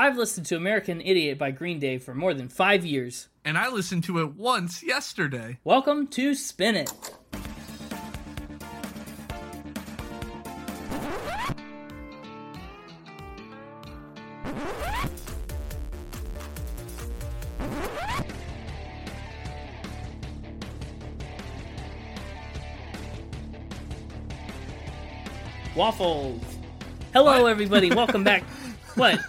I've listened to American Idiot by Green Day for more than five years. And I listened to it once yesterday. Welcome to Spin It. Waffles. Hello, What? everybody. Welcome back. What?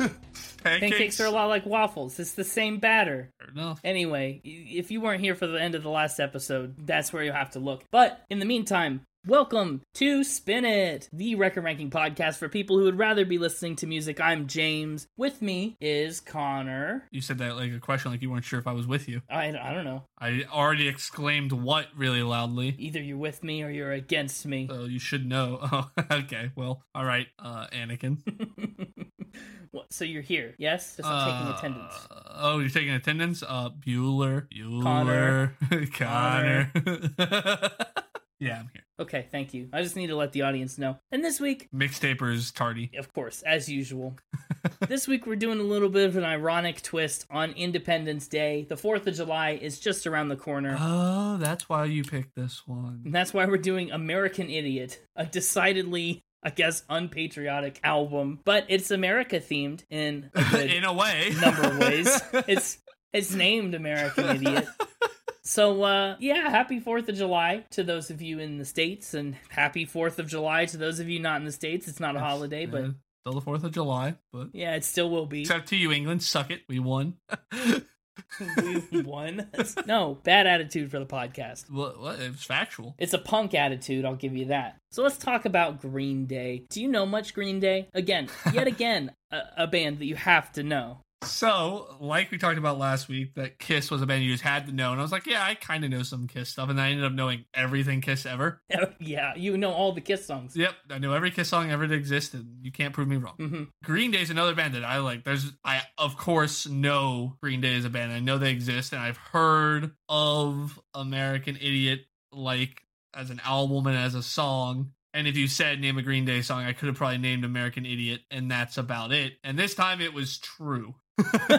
Pancakes, Pancakes are a lot like waffles. It's the same batter. Fair enough. Anyway, if you weren't here for the end of the last episode, that's where you'll have to look. But in the meantime, welcome to Spin It, the record ranking podcast for people who would rather be listening to music. I'm James. With me is Connor. You said that like a question, like you weren't sure if I was with you. I, I don't know. I already exclaimed what really loudly. Either you're with me or you're against me. So you should know. Oh, okay. Well, all right, uh, Anakin. What, so you're here, yes? Just not taking Uh, attendance. Oh, you're taking attendance? Uh, Bueller, Connor. Bueller, Connor. yeah, I'm here. Okay, thank you. I just need to let the audience know. And this week, Mixtapers tardy. of course, as usual. this week we're doing a little bit of an ironic twist on Independence Day. The 4th of July is just around the corner. Oh, that's why you picked this one. And that's why we're doing American Idiot, a decidedly, I guess, unpatriotic album, but it's America themed in a In a way, number of ways. It's it's named American Idiot. So uh yeah, happy 4th of July to those of you in the states and happy 4th of July to those of you not in the states. It's not a holiday, but still the Fourth of July, but yeah, it still will be. except to you, England, suck it. We won. we won. no, bad attitude for the podcast. what, what? It was factual. It's a punk attitude, I'll give you that. So let's talk about Green Day. Do you know much Green Day? Again, yet again, a, a band that you have to know. So, like we talked about last week, that Kiss was a band you just had to know, and I was like, yeah, I kind of know some Kiss stuff, and I ended up knowing everything Kiss ever. yeah, you know all the Kiss songs. Yep, I know every Kiss song ever that existed. You can't prove me wrong. hmm Green Day is another band that I like. There's, I of course know Green Day is a band. I know they exist, and I've heard of American Idiot like as an album and as a song. And if you said name a Green Day song, I could have probably named American Idiot, and that's about it. And this time it was true.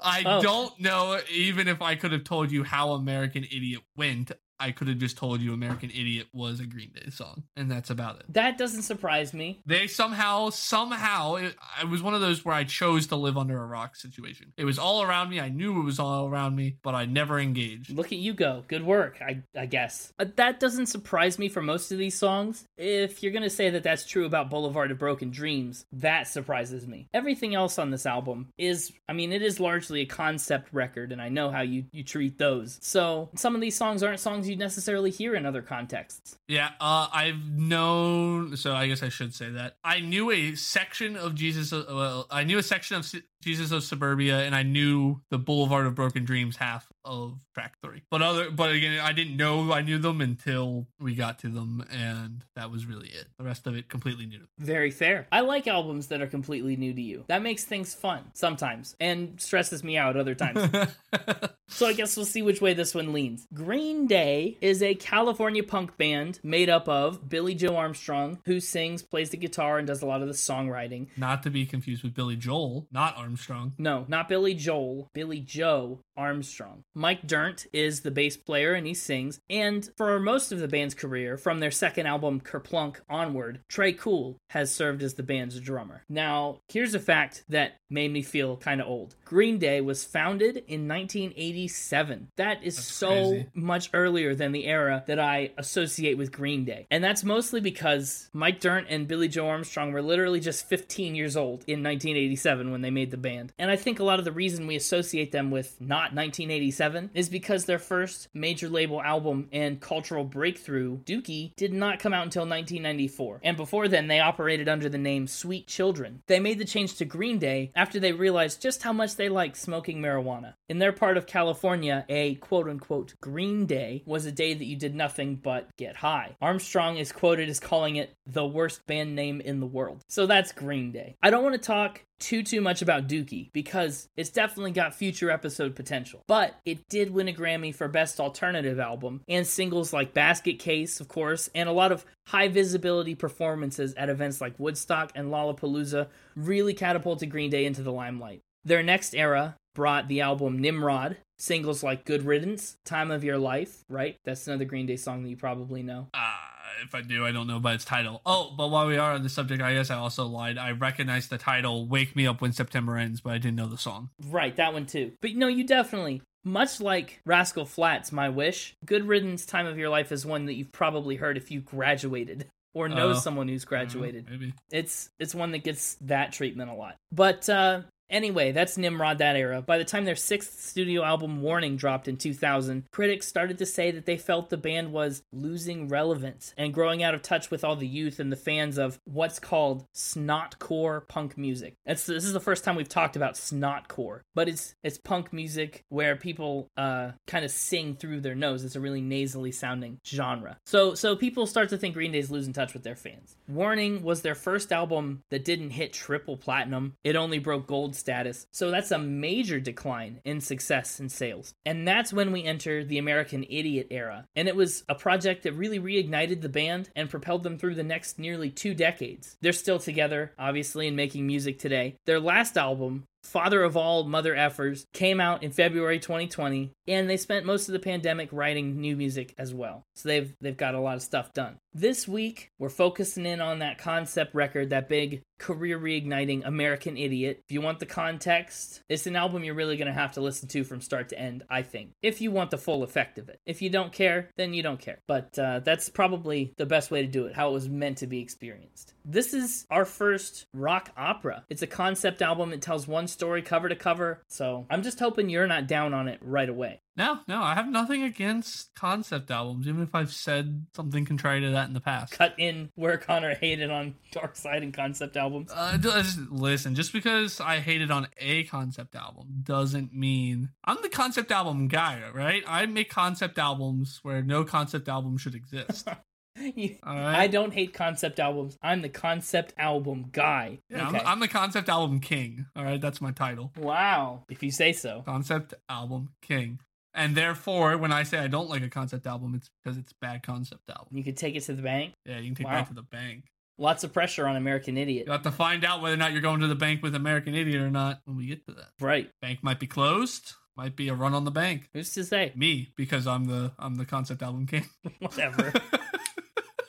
I Oh. don't know even if I could have told you how American Idiot went. I could have just told you American Idiot was a Green Day song, and that's about it That doesn't surprise me. they somehow somehow it, it was one of those where i chose to live under a rock situation it was all around me i knew it was all around me but i never engaged Look at you go. Good work, I, I guess. Uh, that doesn't surprise me for most of these songs. If you're going to say that that's true about Boulevard of Broken Dreams, that surprises me. Everything else on this album is, I mean, it is largely a concept record, and I know how you, you treat those. So some of these songs aren't songs you'd necessarily hear in other contexts. yeah uh, i've known so i guess i should say that i knew a section of jesus uh, well i knew a section of jesus of suburbia and i knew the boulevard of broken dreams half of track three but other but again i didn't know i knew them until we got to them and that was really it the rest of it completely new Very fair. I like albums that are completely new to you. That makes things fun sometimes and stresses me out other times. So I guess we'll see which way this one leans. Green Day is a California punk band made up of Billie Joe Armstrong, who sings, plays the guitar, and does a lot of the songwriting. Not to be confused with Billy Joel, not Armstrong. No, not Billy Joel, Billie Joe Armstrong. Mike Dirnt is the bass player and he sings. And for most of the band's career, from their second album Kerplunk onward, Tré Cool has served as the band's drummer. Now, here's a fact that made me feel kind of old. Green Day was founded in 1987. That is That's so crazy. much earlier than the era that I associate with Green Day. And that's mostly because Mike Dirnt and Billie Joe Armstrong were literally just 15 years old in 1987 when they made the band. And I think a lot of the reason we associate them with not 1987 is because their first major label album and cultural breakthrough, Dookie, did not come out until 1994. And before then, they operated under the name Sweet Children. They made the change to Green Day after they realized just how much they liked smoking marijuana. In their part of California, a quote unquote Green Day was a day that you did nothing but get high. Armstrong is quoted as calling it the worst band name in the world. So that's Green Day. I don't want to talk too too much about Dookie because it's definitely got future episode potential. But it did win a Grammy for Best Alternative Album and singles like Basket Case, of course, and a lot of high visibility performances at events like Woodstock and Lollapalooza really catapulted Green Day into the limelight. Their next era brought the album Nimrod, singles like Good Riddance, Time of Your Life, right? That's another Green Day song that you probably know. Uh, if I do, I don't know by its title. Oh, but while we are on the subject, I guess I also lied. I recognized the title "Wake Me Up When September Ends," but I didn't know the song. Right, that one too. But no, you definitely. Much like Rascal Flatts, My Wish, Good Riddance Time of Your Life is one that you've probably heard if you graduated or know Oh. someone who's graduated. Uh, maybe. It's it's one that gets that treatment a lot. But uh Anyway, that's Nimrod that era. By the time their sixth studio album Warning dropped in 2000, critics started to say that they felt the band was losing relevance and growing out of touch with all the youth and the fans of what's called snotcore punk music. This is the first time we've talked about snotcore, but it's it's punk music where people uh, kind of sing through their nose. It's a really nasally sounding genre. So so people start to think Green Day's losing touch with their fans. Warning was their first album that didn't hit triple platinum. It only broke gold status. So that's a major decline in success and sales. And that's when we enter the American Idiot era. And it was a project that really reignited the band and propelled them through the next nearly two decades. They're still together, obviously, and making music today. Their last album, Father of All Mother Effers, came out in February 2020, and they spent most of the pandemic writing new music as well. So they've they've got a lot of stuff done. This week, we're focusing in on that concept record, that big career reigniting American Idiot. If you want the context, it's an album you're really going to have to listen to from start to end, I think, if you want the full effect of it. If you don't care, then you don't care. But uh, that's probably the best way to do it, how it was meant to be experienced. This is our first rock opera. It's a concept album. It tells one story cover to cover. So I'm just hoping you're not down on it right away. No, no, I have nothing against concept albums, even if I've said something contrary to that in the past. Cut in where Connor hated on Dark Side and concept albums. Uh, just, listen, just because I hated on a concept album doesn't mean I'm the concept album guy, right? I make concept albums where no concept album should exist. You- right. I don't hate concept albums. I'm the concept album guy. Yeah, okay. I'm, I'm the concept album king. All right, that's my title. wow. If you say so. Concept album king. And therefore, when I say I don't like a concept album, it's because it's a bad concept album. You could take it to the bank. Yeah, you can take Wow. that to the bank. Lots of pressure on American Idiot. You'll have to find out whether or not you're going to the bank with American Idiot or not when we get to that. Right. Bank might be closed. Might be a run on the bank. Who's to say? Me, because I'm the I'm the concept album king. Whatever.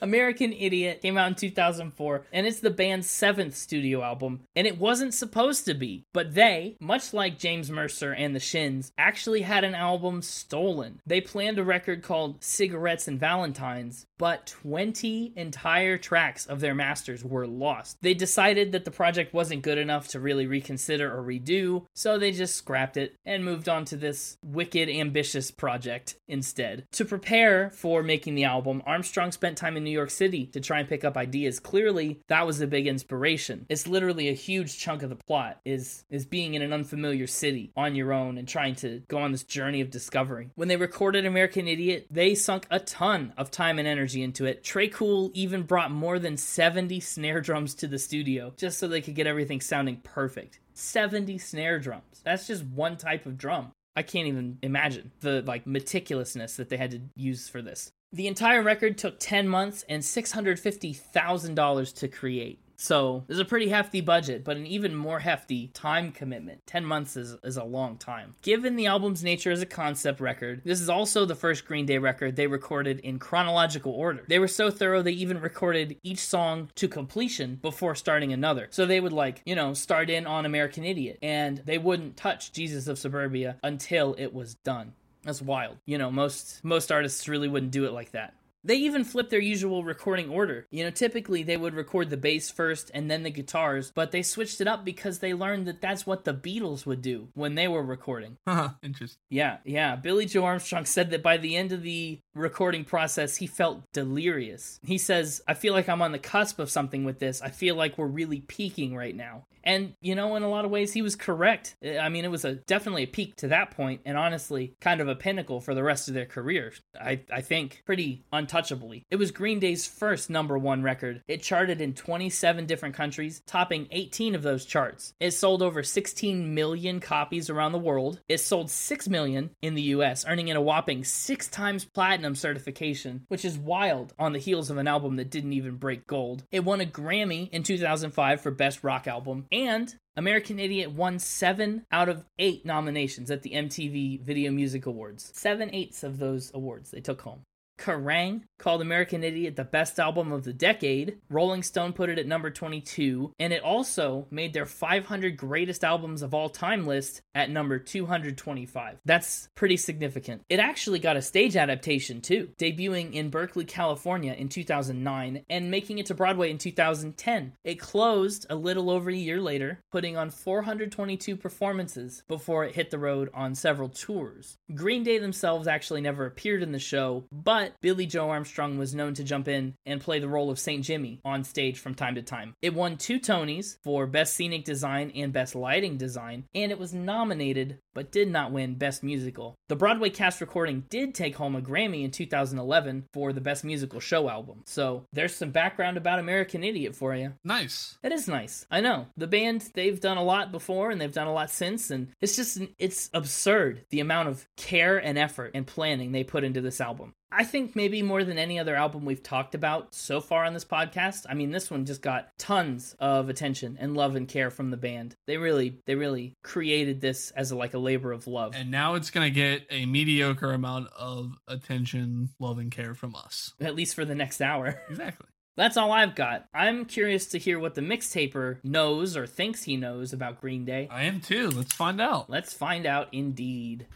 American Idiot came out in 2004, and it's the band's seventh studio album, and it wasn't supposed to be. But they, much like James Mercer and the Shins, actually had an album stolen. They planned a record called Cigarettes and Valentines, but 20 entire tracks of their masters were lost. They decided that the project wasn't good enough to really reconsider or redo, so they just scrapped it and moved on to this wicked, ambitious project instead. To prepare for making the album, Armstrong spent time in New York City to try and pick up ideas. Clearly, that was a big inspiration. It's literally a huge chunk of the plot is is being in an unfamiliar city on your own and trying to go on this journey of discovery. When they recorded American Idiot, they sunk a ton of time and energy into it. Tré Cool even brought more than 70 snare drums to the studio just so they could get everything sounding perfect. 70 snare drums. That's just one type of drum. I can't even imagine the like meticulousness that they had to use for this. The entire record took 10 months and $650,000 to create. So, there's a pretty hefty budget, but an even more hefty time commitment. 10 months is, is a long time. Given the album's nature as a concept record, this is also the first Green Day record they recorded in chronological order. They were so thorough they even recorded each song to completion before starting another. So they would like, you know, start in on American Idiot and they wouldn't touch Jesus of Suburbia until it was done. That's wild. You know, most most artists really wouldn't do it like that. They even flipped their usual recording order. You know, typically they would record the bass first and then the guitars, but they switched it up because they learned that that's what the Beatles would do when they were recording. Haha, Interesting. Yeah, yeah. Billie Joe Armstrong said that by the end of the recording process, he felt delirious. He says, I feel like I'm on the cusp of something with this. I feel like we're really peaking right now. And, you know, in a lot of ways, he was correct. Eh, I mean, it was a definitely a peak to that point, and honestly, kind of a pinnacle for the rest of their careers. I, I think pretty untouchable untouchably. It was Green Day's first number one record. It charted in 27 different countries, topping 18 of those charts. It sold over 16 million copies around the world. It sold 6 million in the US, earning it a whopping six times platinum certification, which is wild on the heels of an album that didn't even break gold. It won a Grammy in 2005 for Best Rock Album, and American Idiot won seven out of eight nominations at the MTV Video Music Awards. Seven eighths of those awards they took home. Kerrang called American Idiot the best album of the decade. Rolling Stone put it at number 22, and it also made their 500 greatest albums of all time list at number 225. That's pretty significant. It actually got a stage adaptation too, debuting in Berkeley, California in 2009 and making it to Broadway in 2010. It closed a little over a year later, putting on 422 performances before it hit the road on several tours. Green Day themselves actually never appeared in the show, but Billie Joe Armstrong was known to jump in and play the role of St. Jimmy on stage from time to time. It won two Tonys for Best Scenic Design and Best Lighting Design, and it was nominated but did not win Best Musical. The Broadway cast recording did take home a Grammy in 2011 for the Best Musical Show album. So there's some background about American Idiot for you. Nice. It is nice. I know. The band, they've done a lot before and they've done a lot since, and it's just, it's absurd the amount of care and effort and planning they put into this album. I think maybe more than any other album we've talked about so far on this podcast. I mean, this one just got tons of attention and love and care from the band. They really, they really created this as a, like a labor of love. And now it's gonna get a mediocre amount of attention, love, and care from us. At least for the next hour. Exactly. That's all I've got. I'm curious to hear what the mixtaper knows or thinks he knows about Green Day. I am too. Let's find out. Let's find out indeed.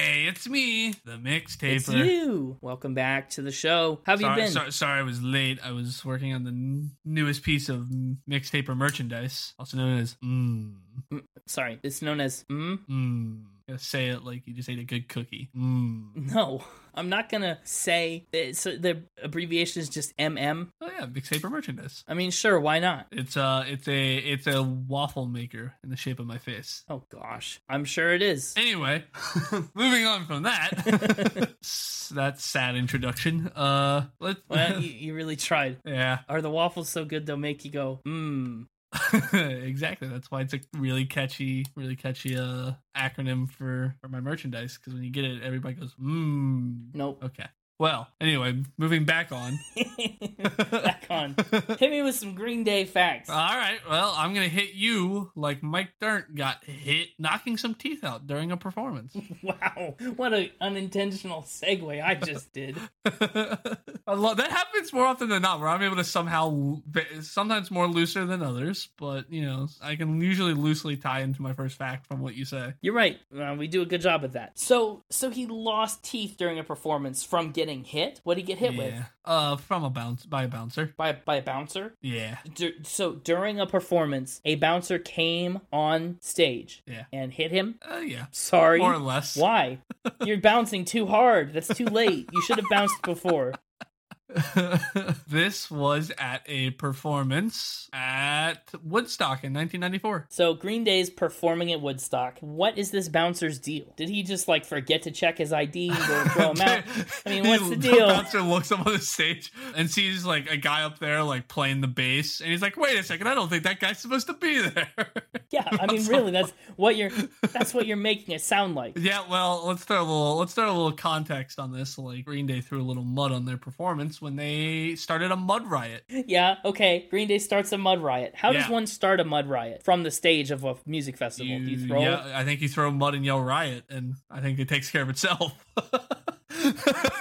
Hey, it's me, the mixtaper. It's you. Welcome back to the show. How have sorry, you been? Sorry, sorry, I was late. I was working on the n- newest piece of mixtaper merchandise, also known as mmm. Sorry, it's known as mm. Mmm. Say it like you just ate a good cookie. Mmm. No, I'm not gonna say. So the abbreviation is just MM. Oh yeah, mixtaper merchandise. I mean, sure, why not? It's uh, it's a it's a waffle maker in the shape of my face. Oh gosh, I'm sure it is. Anyway, moving on from that, that sad introduction. Uh, let's. Well, you, you really tried. yeah, Are the waffles so good they'll make you go mmm? exactly. That's why it's a really catchy, really catchy uh acronym for for my merchandise. Because when you get it, everybody goes, "Mmm." Nope. Okay. Well, anyway, moving back on. Back on. Hit me with some Green Day facts. All right. Well, I'm gonna hit you like Mike Dirnt got hit, knocking some teeth out during a performance. Wow, what an unintentional segue I just did. Love that happens more often than not, where I'm able to somehow, sometimes more looser than others, but you know, I can usually loosely tie into my first fact from what you say. You're right. Uh, we do a good job at that. So, so he lost teeth during a performance from getting hit. What did he get hit with? Uh, from a bounce by a bouncer. By by a bouncer. Yeah. Du- so during a performance, a bouncer came on stage Yeah. and hit him. Uh, yeah. Sorry. More or less. Why? You're bouncing too hard. That's too late. You should have bounced before. this was at a performance at Woodstock in 1994. So Green Day's performing at Woodstock. What is this bouncer's deal? Did he just like forget to check his ID go throw him out? I mean, what's the deal? The bouncer looks up on the stage and sees like a guy up there like playing the bass, and he's like, "Wait a second, I don't think that guy's supposed to be there." Yeah, I mean, really, that's what you're. That's what you're making it sound like. Yeah, well, let's throw a little let's throw a little context on this. Like Green Day threw a little mud on their performance when they started a mud riot. Yeah, okay. Green Day starts a mud riot. How does one start a mud riot from the stage of a music festival? Do you throw yeah. I think you throw mud and yell riot, and I think it takes care of itself.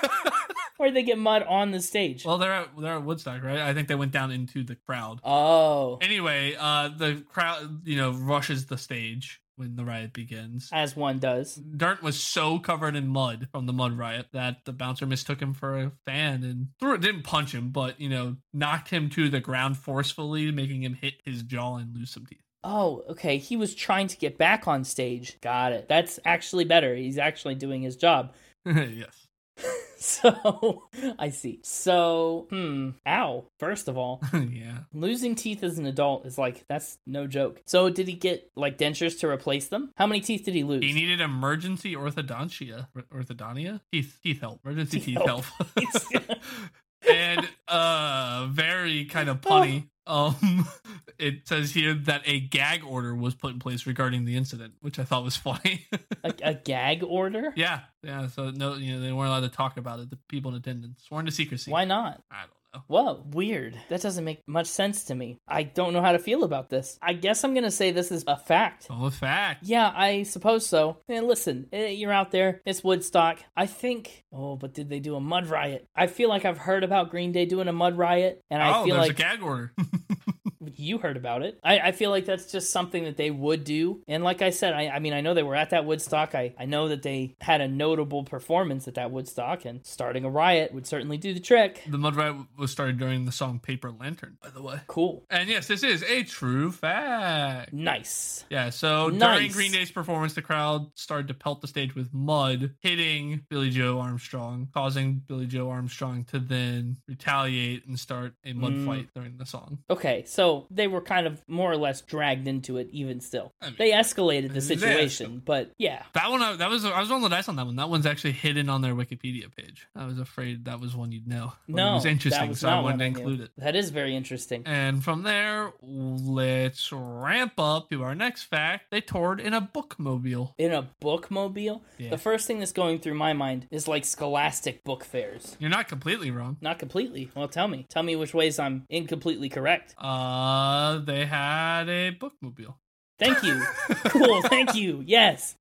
Or they get mud on the stage? well, they're at they're at Woodstock, right? I think they went down into the crowd. oh, Anyway, uh, the crowd, you know, rushes the stage when the riot begins. as one does. Dirt was so covered in mud from the mud riot that the bouncer mistook him for a fan and threw it, didn't punch him, but you know, knocked him to the ground forcefully, making him hit his jaw and lose some teeth. Oh, okay. He was trying to get back on stage. Got it. That's actually better. He's actually doing his job. yes. So I see. So, hmm. Ow. First of all, yeah. losing teeth as an adult is like that's no joke. So did he get like dentures to replace them? How many teeth did he lose? He needed emergency orthodontia. Or- Orthodontia? Teeth teeth help. Emergency teeth, Teeth help. help. and uh very kind of punny. Um it says here that a gag order was put in place regarding the incident, which I thought was funny. a, a gag order? yeah. Yeah. So no you know, they weren't allowed to talk about it. The people in attendance sworn to secrecy. Why not? I don't know. Whoa, weird. That doesn't make much sense to me. I don't know how to feel about this. I guess I'm gonna say this is a fact. Oh, a fact. Yeah, I suppose so. And listen, eh, you're out there. It's Woodstock. I think. Oh, but did they do a mud riot? I feel like I've heard about Green Day doing a mud riot, and I oh, feel there's like a gag order. you heard about it. I, I feel like that's just something that they would do. And like I said, I, I mean, I know they were at that Woodstock. I, I know that they had a notable performance at that Woodstock, and starting a riot would certainly do the trick. the mud riot was started during the song Paper Lantern, by the way. Cool. And yes, this is a true fact. Nice. Yeah, so during Green Day's performance, the crowd started to pelt the stage with mud, hitting Billie Joe Armstrong, causing Billie Joe Armstrong to then retaliate and start a mud Mm. fight during the song. Okay, so they were kind of more or less dragged into it, even still. I mean, They escalated the situation, but yeah. that one, I- that was I was rolling the dice on that one. That one's actually hidden on their Wikipedia page. I was afraid that was one you'd know. No, it was interesting, was so I wanted to include it. That is very interesting. And from there, let's ramp up to our next fact. They toured in a bookmobile. In a bookmobile, Yeah. the first thing that's going through my mind is like scholastic book fairs. You're not completely wrong. Not completely. Well, tell me. Tell me which ways I'm incompletely correct. Uh, Uh, they had a bookmobile. Thank you. cool. Thank you. Yes.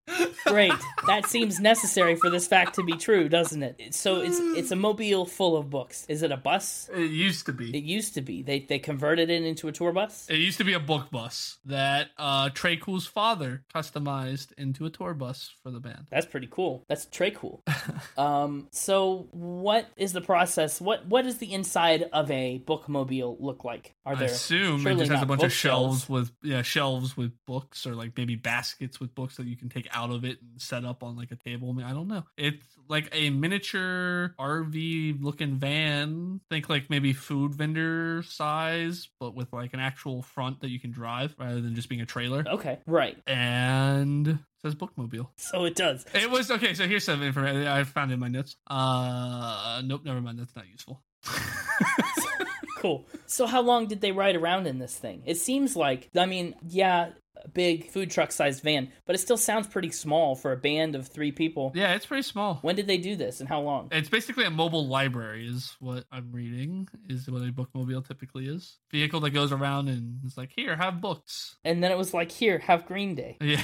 Great. That seems necessary for this fact to be true, doesn't it? So it's it's a mobile full of books. Is it a bus? It used to be. It used to be. They they converted it into a tour bus. It used to be a book bus that uh, Tré Cool's father customized into a tour bus for the band. That's pretty cool. That's Trey cool. um, so what is the process? What what does the inside of a bookmobile look like? Are there I assume it just has a bunch of bookshelves? shelves with yeah shelves with books or like maybe baskets with books that you can take out of it and set up on like a table. I, mean, I don't know. It's like a miniature RV looking van. Think like maybe food vendor size, but with like an actual front that you can drive rather than just being a trailer. Okay, right. And says bookmobile. So it does. It was okay. So here's some information I found in my notes. Uh, nope, never mind. That's not useful. Cool. So how long did they ride around in this thing? It seems like I mean, yeah, big food truck sized van, but it still sounds pretty small for a band of 3 people. yeah, it's pretty small. When did they do this and how long? It's basically a mobile library, is what I'm reading. Is what a bookmobile typically is. Vehicle that goes around and is like, here, have books. And then it was like, "Here, have Green Day." Yeah.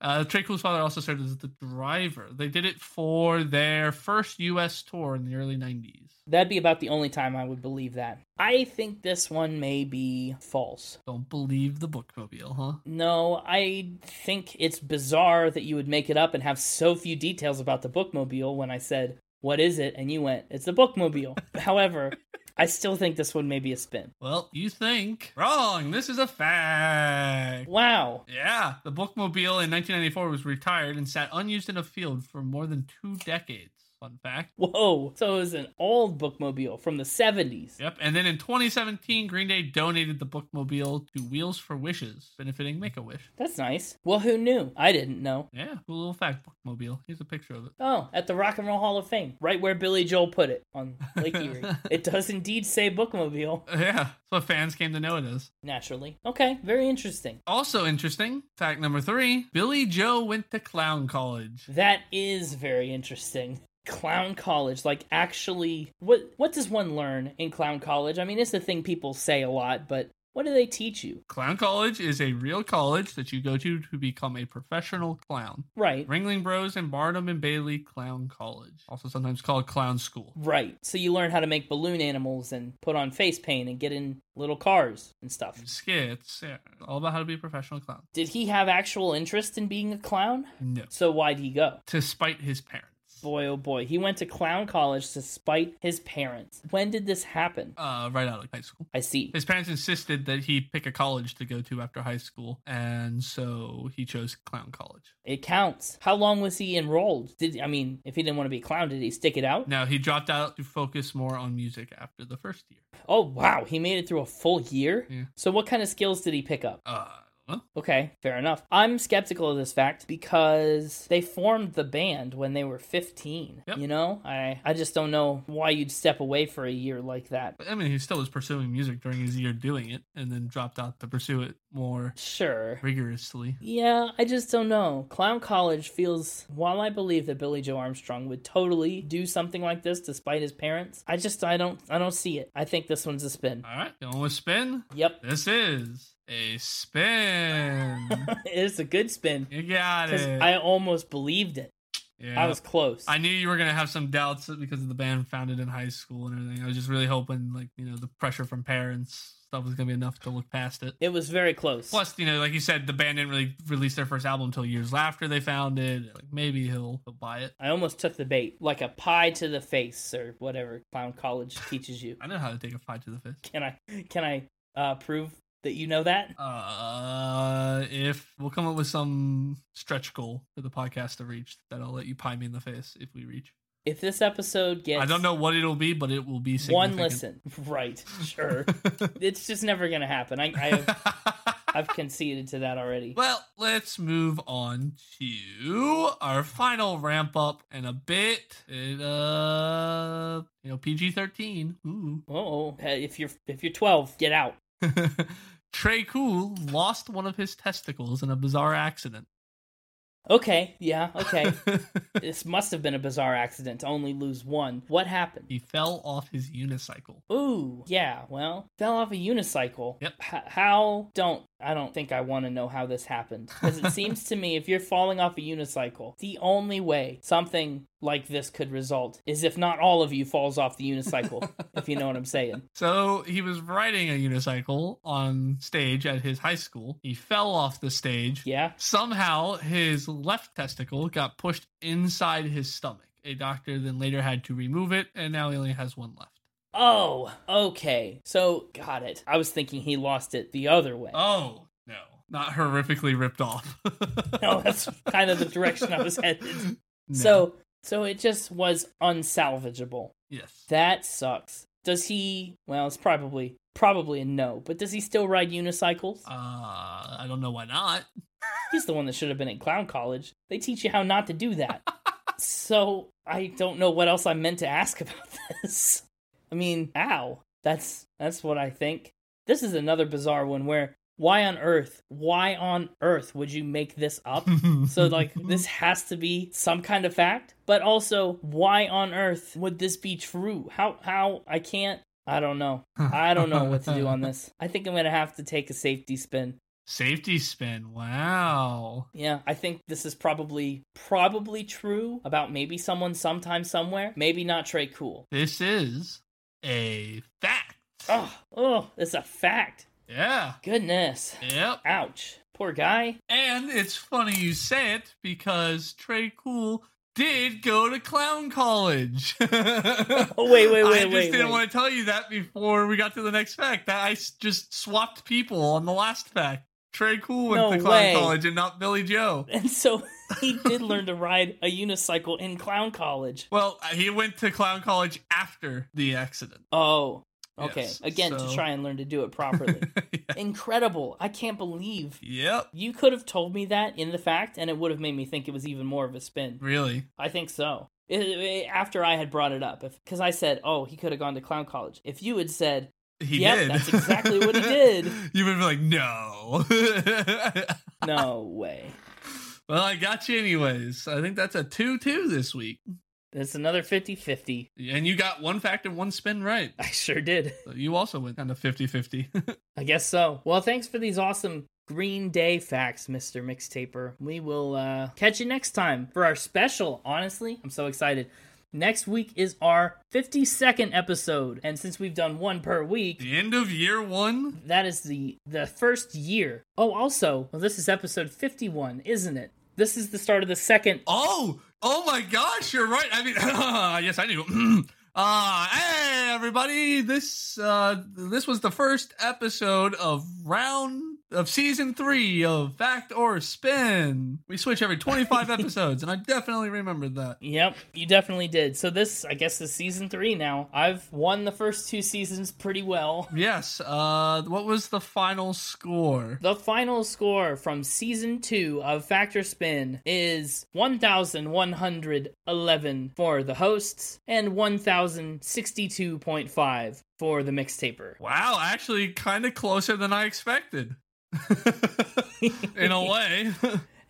uh, Tré Cool's father also served as the driver. They did it for their first U.S. tour in the early '90s. That'd be about the only time I would believe that. I think this one may be false. Don't believe the bookmobile, huh? No, I think it's bizarre that you would make it up and have so few details about the bookmobile when I said, What is it? And you went, It's the bookmobile. However, I still think this one may be a spin. Well, you think wrong. This is a fact. Wow. Yeah, the bookmobile in 1994 was retired and sat unused in a field for more than two decades. Fun fact. Whoa. So it was an old bookmobile from the 70s. Yep. And then in 2017, Green Day donated the bookmobile to Wheels for Wishes, benefiting Make a Wish. That's nice. Well, who knew? I didn't know. Yeah, cool little fact bookmobile. Here's a picture of it. Oh, at the Rock and Roll Hall of Fame, right where Billy Joel put it on Lake Erie. it does indeed say bookmobile, Yeah, that's what fans came to know it as. naturally. Okay, very interesting. Also interesting, fact number three Billie Joe went to clown college. That is very interesting. Clown college, like actually, what what does one learn in clown college? I mean, it's the thing people say a lot, but what do they teach you? Clown college is a real college that you go to to become a professional clown. Right, Ringling Bros and Barnum and Bailey Clown College, also sometimes called Clown School. right. So you learn how to make balloon animals and put on face paint and get in little cars and stuff. Skits, yeah, all about how to be a professional clown. Did he have actual interest in being a clown? No, So why'd he go? to spite his parents. Boy, oh boy. He went to clown college despite his parents. When did this happen? Uh, right out of high school. I see. His parents insisted that he pick a college to go to after high school, and so he chose clown college. It counts. How long was he enrolled? Did I mean, if he didn't want to be a clown, did he stick it out? Now he dropped out to focus more on music after the first year. Oh wow, he made it through a full year. Yeah. So what kind of skills did he pick up? Uh, Okay, fair enough. I'm skeptical of this fact because they formed the band when they were 15. Yep. You know, I I just don't know why you'd step away for a year like that. I mean, he still was pursuing music during his year doing it, and then dropped out to pursue it more Sure. rigorously. Yeah, I just don't know. Clown College feels, while I believe that Billie Joe Armstrong would totally do something like this despite his parents, I just I don't I don't see it. I think this one's a spin. All right, going with spin. Yep, This is a spin. it's a good spin you got it. I almost believed it. yeah. I was close. I knew you were gonna have some doubts because of the band founded in high school and everything. I was just really hoping, like you know, the pressure from parents stuff was gonna be enough to look past it. it was very close. Plus, you know, like you said, the band didn't really release their first album until years after they founded. Like maybe he'll, he'll buy it. I almost took the bait, like a pie to the face or whatever Clown College teaches you. I know how to take a pie to the face. Can I can I uh, prove that you know that? Uh, if we'll come up with some stretch goal for the podcast to reach, that I'll let you pie me in the face if we reach. If this episode gets I don't know what it'll be, but it will be one listen, right? Sure, it's just never gonna happen. I, I have, I've conceded to that already. well, let's move on to our final ramp up and a bit. It, uh, you know, PG thirteen. Oh, if you're if you're 12, get out. Tré Cool lost one of his testicles in a bizarre accident. Okay, yeah, okay. this must have been a bizarre accident to only lose one. What happened? he fell off his unicycle. Ooh, yeah. Well, fell off a unicycle. Yep. H- how? Don't. I don't think I want to know how this happened because it seems to me if you're falling off a unicycle, the only way something like this could result is if not all of you falls off the unicycle. if you know what I'm saying. So he was riding a unicycle on stage at his high school. He fell off the stage. Yeah. Somehow his left testicle got pushed inside his stomach. A doctor then later had to remove it, and now he only has one left. Oh, okay. So got it. I was thinking he lost it the other way. Oh, no. Not horrifically ripped off. no, that's kind of the direction I was headed. No. So, so it just was unsalvageable. yes. That sucks. Does he? Well, it's probably probably a no. But does he still ride unicycles? Uh, I don't know why not. He's the one that should have been in clown college. They teach you how not to do that. so I don't know what else I meant to ask about this. I mean, ow. That's that's what I think. This is another bizarre one where why on earth, why on earth would you make this up? So like this has to be some kind of fact, but also why on earth would this be true? How how I can't I don't know. I don't know what to do on this. I think I'm going to have to take a safety spin. Safety spin. Wow. Yeah, I think this is probably probably true about maybe someone sometime somewhere. Maybe not Tré Cool. This is a fact. Oh, oh, it's a fact. Yeah. Goodness. Yep. Ouch. Poor guy. And it's funny you say it because Tré Cool did go to clown college. Oh, wait, wait, wait, I just wait, didn't wait. want to tell you that before we got to the next fact. That I just swapped people on the last fact. Tré Cool went No to clown way. college and not Billie Joe. And so he did learn to ride a unicycle in clown college. Well, he went to clown college after the accident. Oh, okay. Yes, Again, so- to try and learn to do it properly. Yeah. Incredible. I can't believe Yep. you could have told me that in the fact, and it would have made me think it was even more of a spin. Really? I think so. It- it- after I had brought it up, because I said, "Oh, he could have gone to clown college." If you had said, He Yep, did. that's exactly what he did. you would be like, no. "No way," well, I got you anyways. I think that's a 2 2 this week. It's another 50-50. And you got one fact and one spin right. I sure did. So you also went kind of 50 50. I guess so. Well, thanks for these awesome Green Day facts, Mr. Mixtaper. We will uh, catch you next time for our special. Honestly, I'm so excited. Next week is our 52nd episode, and since we've done one per week, the end of year one? that is the the first year. Oh, also, well, this is episode 51, isn't it? This is the start of the second. Oh, oh my gosh, you're right. I mean, yes, I knew. Uh, hey everybody! This uh, this was the first episode of round of season three of Fact or Spin. We switch every 25 episodes, and I definitely remembered that. Yep, you definitely did. So this, I guess, is season three now. I've won the first two seasons pretty well. Yes. Uh, what was the final score? The final score from season two of Fact or Spin is 1,111 for the hosts and 1,062.5 for the mixtaper. Wow, actually, kind of closer than I expected. In a way.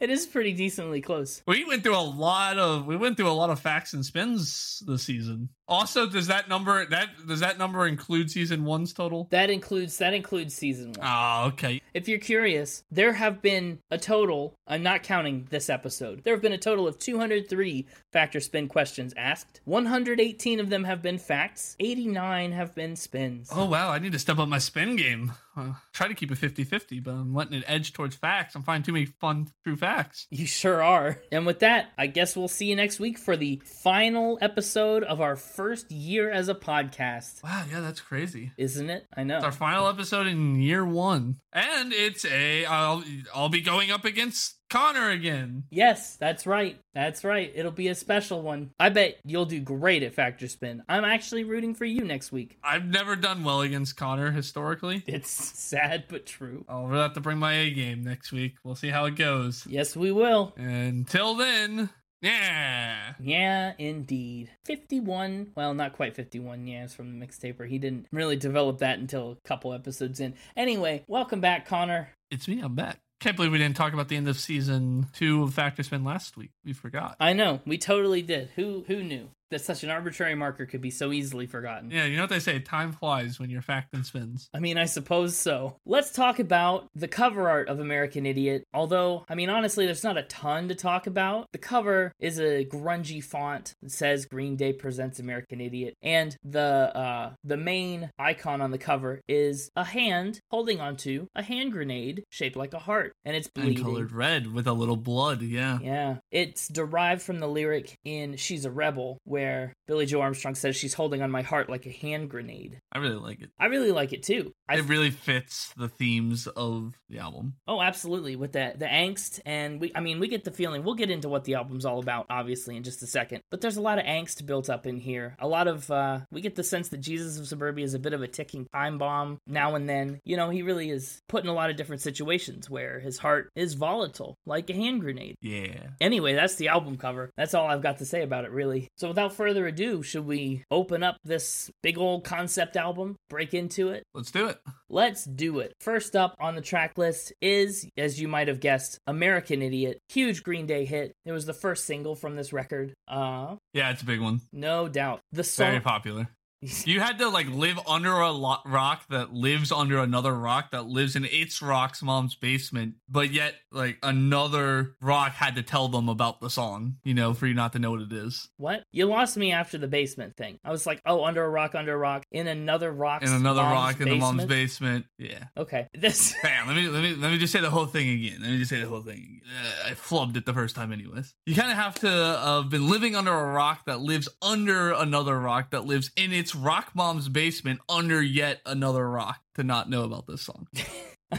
It is pretty decently close. We went through a lot of we went through a lot of facts and spins this season. Also, does that number that does that number include season one's total? That includes that includes season one. Oh, okay. If you're curious, there have been a total, I'm not counting this episode, there have been a total of 203 fact or spin questions asked. 118 of them have been facts, 89 have been spins. Oh wow, I need to step up my spin game. Uh, try to keep it 50-50, but I'm letting it edge towards facts. I'm finding too many fun true facts. You sure are. And with that, I guess we'll see you next week for the final episode of our first year as a podcast. Wow, yeah, that's crazy. Isn't it? I know. It's our final episode in year one, and it's a I'll I'll be going up against Connor again. Yes, that's right. That's right. It'll be a special one. I bet you'll do great at Fact or Spin. I'm actually rooting for you next week. I've never done well against Connor historically. It's sad but true. I'll have to bring my A game next week. We'll see how it goes. Yes, we will. Until then, yeah. Yeah, indeed. 51. Well, not quite 51 years from the mixtaper. He didn't really develop that until a couple episodes in. Anyway, welcome back, Connor. It's me. I'm back. Can't believe we didn't talk about the end of season two of Fact or Spin last week. We forgot. I know. We totally did. Who who knew? That such an arbitrary marker could be so easily forgotten. Yeah, you know what they say, time flies when you're facting spins. I mean, I suppose so. Let's talk about the cover art of American Idiot. Although, I mean, honestly, there's not a ton to talk about. The cover is a grungy font that says Green Day presents American Idiot, and the uh, the main icon on the cover is a hand holding onto a hand grenade shaped like a heart, and it's bleeding. And colored red with a little blood. Yeah. Yeah. It's derived from the lyric in "She's a Rebel," where where Billie Joe Armstrong says she's holding on my heart like a hand grenade. I really like it. I really like it too. I it really fits the themes of the album. Oh, absolutely. With the the angst and we I mean, we get the feeling we'll get into what the album's all about obviously in just a second. But there's a lot of angst built up in here. A lot of uh we get the sense that Jesus of Suburbia is a bit of a ticking time bomb now and then. You know, he really is put in a lot of different situations where his heart is volatile like a hand grenade. Yeah. Anyway, that's the album cover. That's all I've got to say about it really. So without without further ado, should we open up this big old concept album, break into it? Let's do it. Let's do it. First up on the track list is, as you might have guessed, American Idiot. Huge Green Day hit. It was the first single from this record. Uh Yeah, it's a big one. No doubt. The song very popular. you had to like live under a lo- rock that lives under another rock that lives in its rock's mom's basement, but yet like another rock had to tell them about the song, you know, for you not to know what it is. What? You lost me after the basement thing. I was like, oh, under a rock, under a rock, in another rock, in another rock basement? in the mom's basement. Yeah. Okay. This. Bam. Let me let me let me just say the whole thing again. Let me just say the whole thing. Uh, I flubbed it the first time, anyways. You kind of have to have uh, been living under a rock that lives under another rock that lives in its rock mom's basement under yet another rock to not know about this song.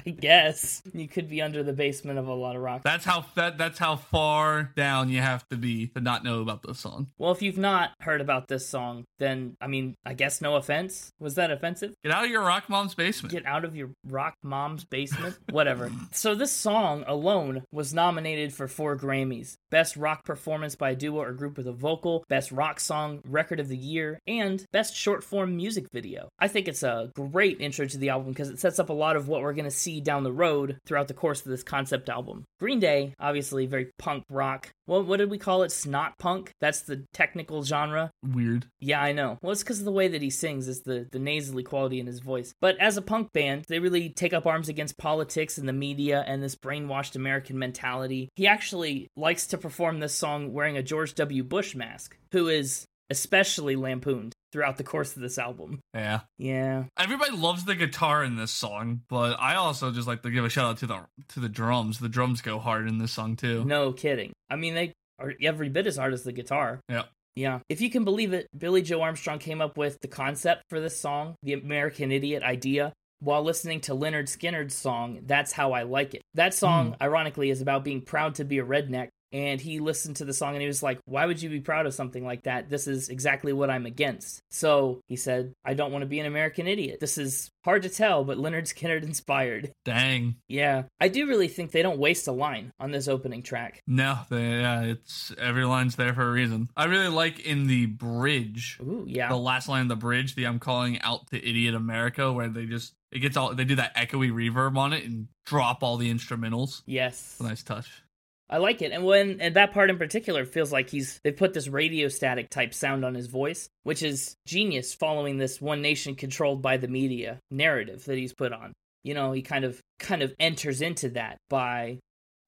I guess you could be under the basement of a lot of rock. That's how that that's how far down you have to be to not know about this song. Well, if you've not heard about this song, then I mean, I guess no offense. Was that offensive? Get out of your rock mom's basement. Get out of your rock mom's basement. Whatever. so this song alone was nominated for four Grammys: Best Rock Performance by a Duo or Group with a Vocal, Best Rock Song, Record of the Year, and Best Short Form Music Video. I think it's a great intro to the album because it sets up a lot of what we're gonna see see down the road throughout the course of this concept album. Green Day, obviously very punk rock. Well, what did we call it? Snot punk? That's the technical genre. Weird. Yeah, I know. Well, it's because of the way that he sings, is the, the nasally quality in his voice. But as a punk band, they really take up arms against politics and the media and this brainwashed American mentality. He actually likes to perform this song wearing a George W. Bush mask, who is especially lampooned throughout the course of this album. Yeah. Yeah. Everybody loves the guitar in this song, but I also just like to give a shout out to the to the drums. The drums go hard in this song too. No kidding. I mean, they are every bit as hard as the guitar. Yeah. Yeah. If you can believe it, Billie Joe Armstrong came up with the concept for this song, the American Idiot idea, while listening to Lynyrd Skynyrd's song, That's How I Like It. That song, hmm. ironically, is about being proud to be a redneck. And he listened to the song and he was like, Why would you be proud of something like that? This is exactly what I'm against. So he said, I don't want to be an American idiot. This is hard to tell, but Lynyrd Skynyrd inspired. Dang. Yeah. I do really think they don't waste a line on this opening track. No, they, yeah, it's every line's there for a reason. I really like in the bridge, Ooh, yeah. the last line of the bridge, the I'm calling out to idiot America, where they just it gets all they do that echoey reverb on it and drop all the instrumentals. Yes. Nice touch. I like it. And when and that part in particular feels like he's they put this radio static type sound on his voice, which is genius following this one nation controlled by the media narrative that he's put on. You know, he kind of kind of enters into that by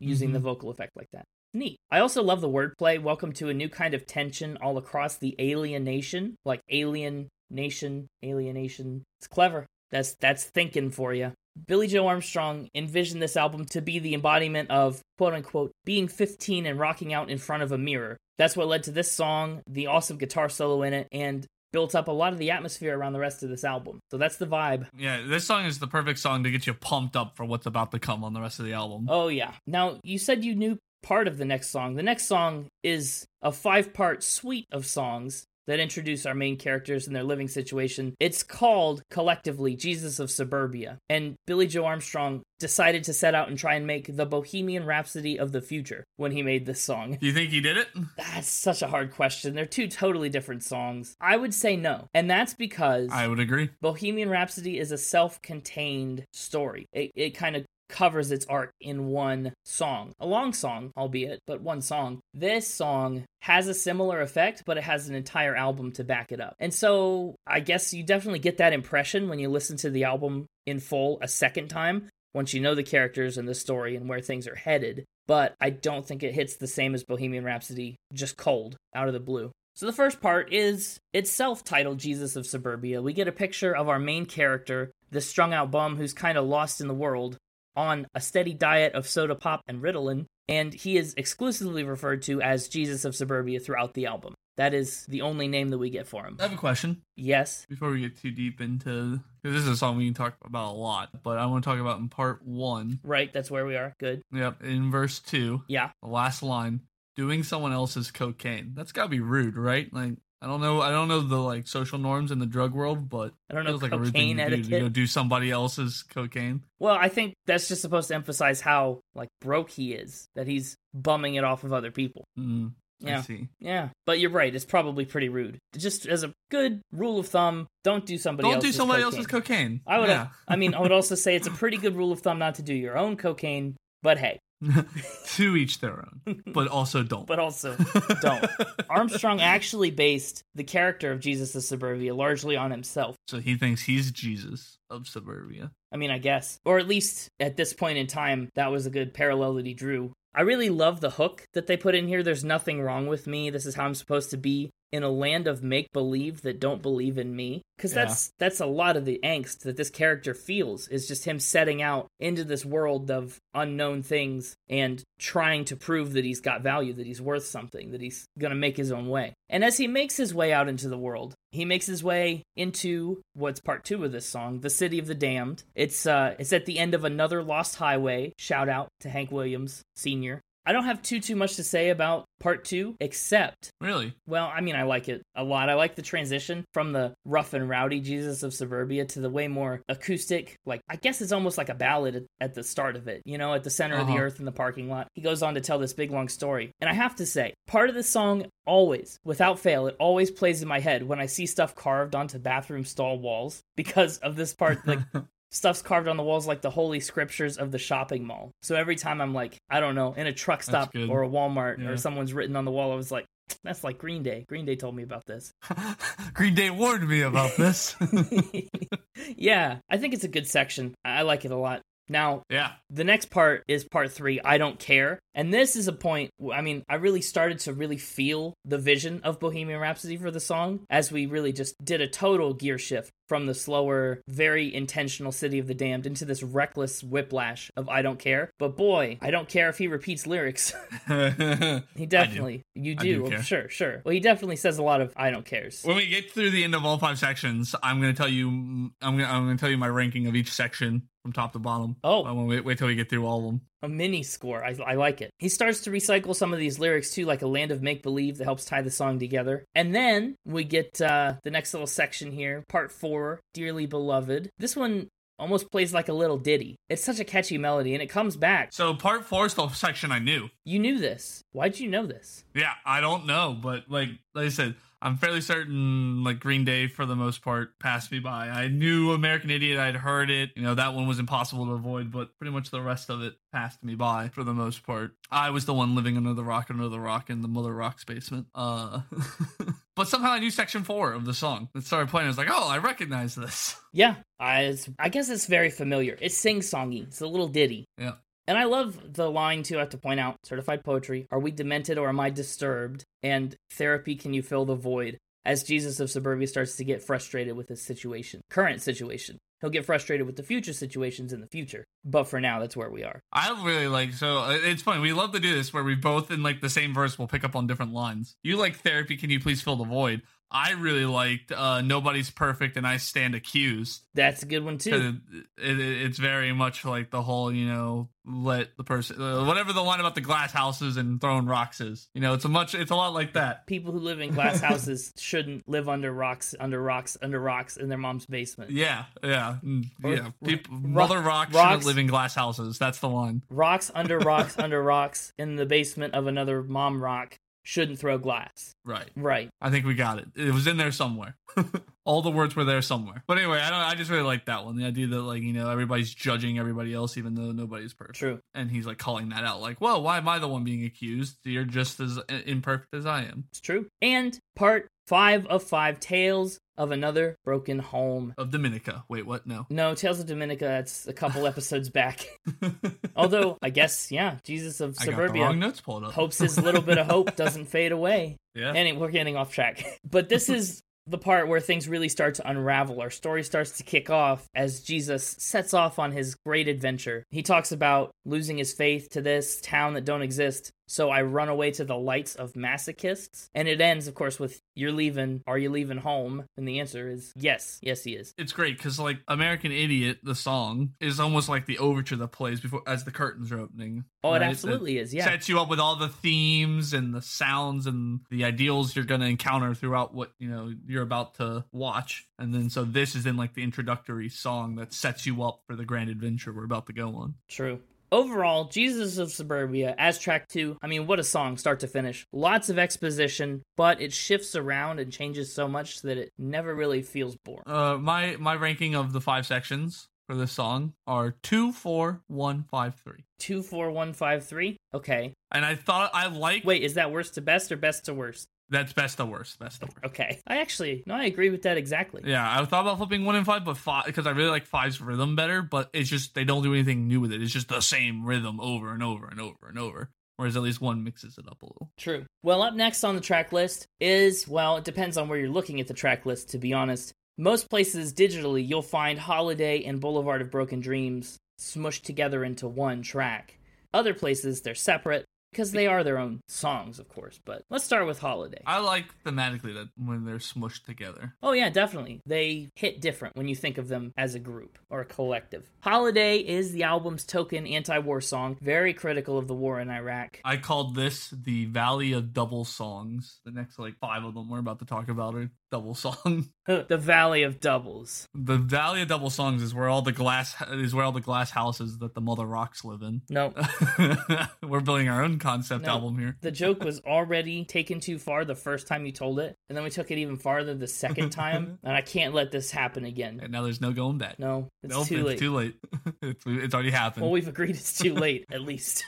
using the Mhm. vocal effect like that. Neat. I also love the wordplay. Welcome to a new kind of tension all across the alien nation, like alien nation, alienation. It's clever. That's that's thinking for you. Billie Joe Armstrong envisioned this album to be the embodiment of quote unquote being 15 and rocking out in front of a mirror. That's what led to this song, the awesome guitar solo in it, and built up a lot of the atmosphere around the rest of this album. So that's the vibe. Yeah, this song is the perfect song to get you pumped up for what's about to come on the rest of the album. Oh yeah. Now you said you knew part of the next song. The next song is a five-part suite of songs that introduce our main characters and their living situation. It's called collectively Jesus of Suburbia. And Billie Joe Armstrong decided to set out and try and make the Bohemian Rhapsody of the future when he made this song. Do you think he did it? That's such a hard question. They're two totally different songs. I would say no. And that's because I would agree. Bohemian Rhapsody is a self contained story. It, it kind of covers its arc in one song. A long song, albeit, but one song. This song has a similar effect, but it has an entire album to back it up. And so I guess you definitely get that impression when you listen to the album in full a second time, once you know the characters and the story and where things are headed. But I don't think it hits the same as Bohemian Rhapsody, just cold, out of the blue. So the first part is itself titled Jesus of Suburbia. We get a picture of our main character, this strung out bum who's kind of lost in the world, on a steady diet of soda pop and Ritalin, and he is exclusively referred to as Jesus of Suburbia throughout the album. That is the only name that we get for him. I have a question Yes. before we get too deep into because this is a song we can talk about a lot, but I want to talk about in part one. Right, that's where we are. Good. Yep, in verse two, Yeah. the last line, doing someone else's cocaine. That's gotta be rude, right? Like I don't know, I don't know the like social norms in the drug world, but I don't know feels like a rude thing to do, to go do somebody else's cocaine. Well, I think that's just supposed to emphasize how like broke he is, that he's bumming it off of other people. Mm, I Yeah. see. Yeah, but you're right. It's probably pretty rude. Just as a good rule of thumb, don't do somebody Don't else's do somebody cocaine. else's cocaine. I would. Yeah. I mean, I would also say it's a pretty good rule of thumb not to do your own cocaine. But hey, to each their own, but also don't. but also don't. Armstrong actually based the character of Jesus of Suburbia largely on himself. so he thinks he's Jesus of suburbia. I mean, I guess, or at least at this point in time, that was a good parallel that he drew. I really love the hook that they put in here. There's nothing wrong with me. This is how I'm supposed to be in a land of make believe that don't believe in me. Because Yeah. that's that's a lot of the angst that this character feels. Is just him setting out into this world of unknown things and trying to prove that he's got value, that he's worth something, that he's gonna make his own way. And as he makes his way out into the world, he makes his way into what's part two of this song, the city of the damned. It's uh, it's at the end of another lost highway. Shout out to Hank Williams Sr. I don't have too too much to say about part two, except Really? well, I mean, I like it a lot. I like the transition from the rough and rowdy Jesus of Suburbia to the way more acoustic, like, I guess it's almost like a ballad at, at the start of it, you know, at the center of the Uh-huh. earth in the parking lot. He goes on to tell this big long story. And I have to say, part of the song always, without fail, it always plays in my head when I see stuff carved onto bathroom stall walls because of this part, like, stuff's carved on the walls like the holy scriptures of the shopping mall. So every time I'm like, I don't know, in a truck stop or a Walmart Yeah. or someone's written on the wall, I was like, that's like Green Day. Green Day told me about this. Green Day warned me about this. yeah, I think it's a good section. I I like it a lot. Now, Yeah. the next part is part three I don't care. And this is a point, I mean, I really started to really feel the vision of Bohemian Rhapsody for the song as we really just did a total gear shift from the slower, very intentional City of the Damned into this reckless whiplash of I don't care. But boy, I don't care if he repeats lyrics. he definitely, you do, do sure, sure. Well, he definitely says a lot of I don't cares. when we get through the end of all five sections, I'm gonna tell you. I'm gonna I'm gonna tell you my ranking of each section from top to bottom. Oh. Wait, wait till we get through all of them. A mini score. I, I like it. He starts to recycle some of these lyrics too, like a land of make believe that helps tie the song together. And then we get uh, the next little section here, part four, Dearly Beloved. This one almost plays like a little ditty. It's such a catchy melody, and it comes back. So part four is the section I knew. You knew this. Why'd you know this? Yeah, I don't know, but like like I said, I'm fairly certain like Green Day for the most part passed me by. I knew American Idiot, I'd heard it. You know, that one was impossible to avoid, but pretty much the rest of it passed me by for the most part. I was the one living under the rock under the rock in the Mother Rock's basement. Uh But somehow I knew section four of the song. It started playing. I was like, "Oh, I recognize this." Yeah, I, I guess it's very familiar. It's sing songy. It's a little ditty. Yeah. And I love the line too. I have to point out certified poetry. Are we demented or am I disturbed? And therapy, can you fill the void? As Jesus of Suburbia starts to get frustrated with his situation, current situation. He'll get frustrated with the future situations in the future. But for now, that's where we are. I really like so uh, it's funny. We love to do this where we both in like the same verse will pick up on different lines. You like therapy, can you please fill the void? I really liked uh nobody's perfect and I stand accused. That's a good one too. It, it, it's very much like the whole, you know, let the person uh, whatever the line about the glass houses and throwing rocks is. You know, it's a much it's a lot like that. People who live in glass houses shouldn't live under rocks, under rocks, under rocks in their mom's basement. Yeah, yeah. mm, Or- yeah. People, ro- Mother Rock rocks- shouldn't live in glass houses. That's the one. Rocks under rocks under rocks in the basement of another mom rock shouldn't throw glass. Right. Right. I think we got it. It was in there somewhere. All the words were there somewhere. But anyway, I don't. I just really like that one. The idea that like you know everybody's judging everybody else, even though nobody's perfect. True. And he's like calling that out, like, "Well, why am I the one being accused? You're just as imperfect as I am." It's true. And part five of five Tales of Another Broken Home. Of Dominica. Wait, what? No. No, Tales of Dominica, that's a couple episodes back. Although, I guess, yeah, Jesus of I got the wrong Suburbia notes pulled up. hopes his little bit of hope doesn't fade away. Yeah. And we're getting off track. But this is the part where things really start to unravel. Our story starts to kick off as Jesus sets off on his great adventure. He talks about losing his faith to this town that don't exist. So I run away to the lights of masochists. And it ends, of course, with You're leaving. Are you leaving home? And the answer is yes. Yes, he is. it's great because like American Idiot, the song is almost like the overture that plays before as the curtains are opening. Oh, it absolutely is. Yeah. sets you up with all the themes and the sounds and the ideals you're going to encounter throughout what you know you're about to watch and then so this is in like the introductory song that sets you up for the grand adventure we're about to go on True. Overall, Jesus of Suburbia as track two, I mean, what a song, start to finish. Lots of exposition, but it shifts around and changes so much that it never really feels boring. uh my my ranking of the five sections for this song are two four one five three Two, four, one, five, three. Okay. and i thought i like Wait, is that worst to best or best to worst? That's best to worst best to worst Okay. I actually, no, I agree with that exactly. Yeah, I thought about flipping one and five, but five because I really like five's rhythm better. But it's just they don't do anything new with it. It's just the same rhythm over and over and over and over. Whereas at least one mixes it up a little. True. Well, up next on the track list is, well, it depends on where you're looking at the track list, to be honest. Most places digitally, you'll find Holiday and Boulevard of Broken Dreams smushed together into one track. Other places, they're separate because they are their own songs, of course. But let's start with Holiday. I like thematically that when they're smushed together. Oh, yeah, definitely. They hit different when you think of them as a group or a collective. Holiday is the album's token anti war song, very critical of the war in Iraq. I called this the Valley of Double Songs. The next like five of them we're about to talk about are double song. the Valley of Doubles. the Valley of Double Songs is where all the glass is where all the glass houses that the Mother Rocks live in. Nope. we're building our own concept No. album here. The joke was already taken too far the first time you told it, and then we took it even farther the second time, and I can't let this happen again. And now there's no going back. No, it's Nope, too it's late. too late. it's, it's already happened. Well, we've agreed it's too late, at least.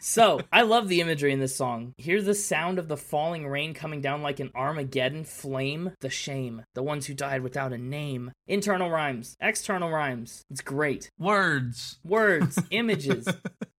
so, I love the imagery in this song. Hear the sound of the falling rain coming down like an Armageddon flame. The shame. The ones who died without a name. Internal rhymes. External rhymes. It's great. Words, Words. images.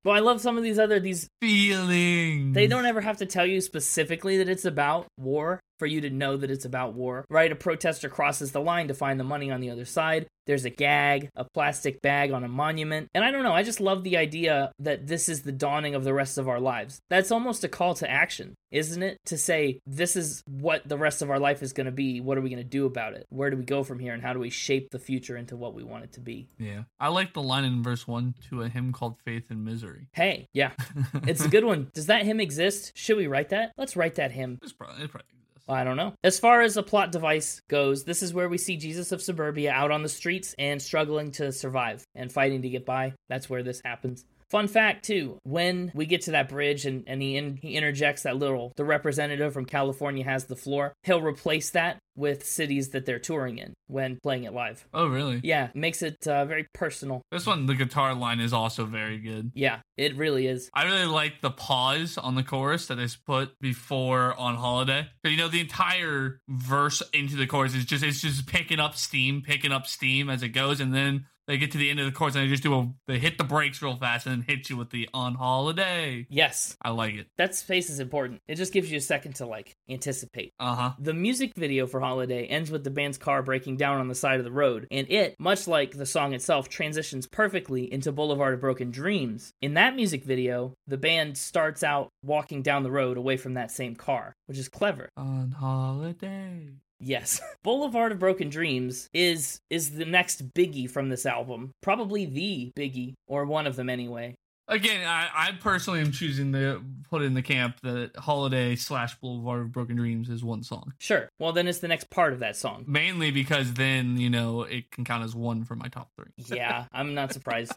But I love some of these other, these feelings. They don't ever have to tell you specifically that it's about war for you to know that it's about war, right? A protester crosses the line to find the money on the other side. There's a gag, a plastic bag on a monument. And I don't know, I just love the idea that this is the dawning of the rest of our lives. That's almost a call to action, isn't it? To say, this is what the rest of our life is going to be. What are we going to do about it? Where do we go from here? And how do we shape the future into what we want it to be? Yeah, I like the line in verse one to a hymn called "Faith and Misery." Hey, yeah, it's a good one. Does that hymn exist? Should we write that? Let's write that hymn. It's probably, it probably. I don't know. As far as a plot device goes, this is where we see Jesus of Suburbia out on the streets and struggling to survive and fighting to get by. That's where this happens. Fun fact too, when we get to that bridge and, and he in, he interjects that little the representative from California has the floor, he'll replace that with cities that they're touring in when playing it live. Oh, really? Yeah, makes it uh, very personal. This one, the guitar line is also very good. Yeah, it really is. I really like the pause on the chorus that is put before on holiday. But you know, the entire verse into the chorus is just it's just picking up steam, picking up steam as it goes, and then they get to the end of the course and they just do a they hit the brakes real fast and then hit you with the on holiday. Yes, I like it. that space is important. It just gives you a second to like anticipate. Uh huh. The music video for Holiday ends with the band's car breaking down on the side of the road, and it, much like the song itself, transitions perfectly into Boulevard of Broken Dreams. In that music video, the band starts out walking down the road away from that same car, which is clever. On holiday. Yes. Boulevard of Broken Dreams is is the next biggie from this album. Probably the biggie, or one of them anyway. Again, I, I personally am choosing to put in the camp that Holiday slash Boulevard of Broken Dreams is one song. Sure. Well, then it's the next part of that song. Mainly because then, you know, it can count as one for my top three. Yeah, I'm not surprised.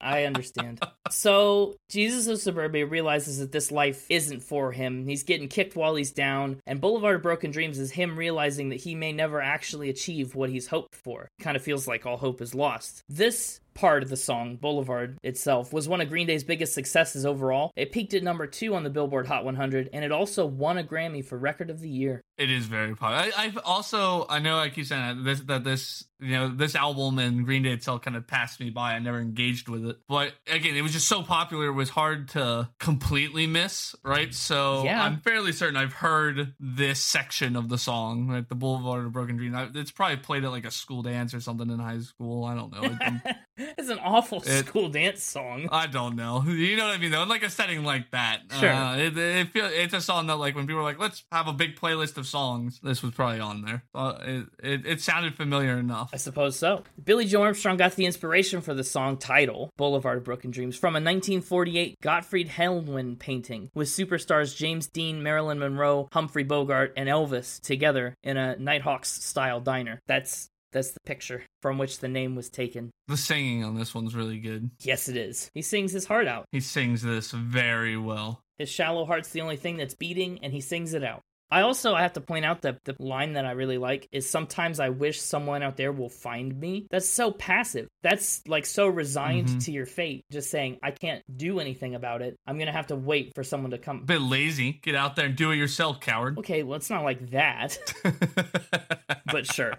I understand. So, Jesus of Suburbia realizes that this life isn't for him. He's getting kicked while he's down, and Boulevard of Broken Dreams is him realizing that he may never actually achieve what he's hoped for. Kind of feels like all hope is lost. This part of the song, Boulevard itself, was one of Green Day's biggest successes overall. It peaked at number two on the Billboard Hot 100, and it also won a Grammy for Record of the Year. It is very popular. I, I've also I know I keep saying that this that this you know this album and Green Day itself kind of passed me by. I never engaged with it, but again, it was just so popular. It was hard to completely miss, right? So Yeah. I'm fairly certain I've heard this section of the song, like the Boulevard of Broken Dreams. I- It's probably played at like a school dance or something in high school. I don't know. It's an awful It- school dance song. I don't know. You know what I mean? Though, in like a setting like that, Sure. Uh, it, it feel it's a song that like when people are like, "Let's have a big playlist of songs," this was probably on there. Uh, it, it it sounded familiar enough. I suppose so. Billie Joe Armstrong got the inspiration for the song title, Boulevard of Broken Dreams, from a 1948 Gottfried Helnwein painting with superstars James Dean, Marilyn Monroe, Humphrey Bogart, and Elvis together in a Nighthawks style diner. That's that's the picture from which the name was taken. The singing on this one's really good. Yes, it is. He sings his heart out. He sings this very well. His shallow heart's the only thing that's beating, and he sings it out. I also have to point out that the line that I really like is sometimes I wish someone out there will find me. That's so passive. That's like so resigned Mhm. to your fate, just saying I can't do anything about it. I'm gonna have to wait for someone to come. bit lazy. Get out there and do it yourself, coward. Okay, well it's not like that, but sure.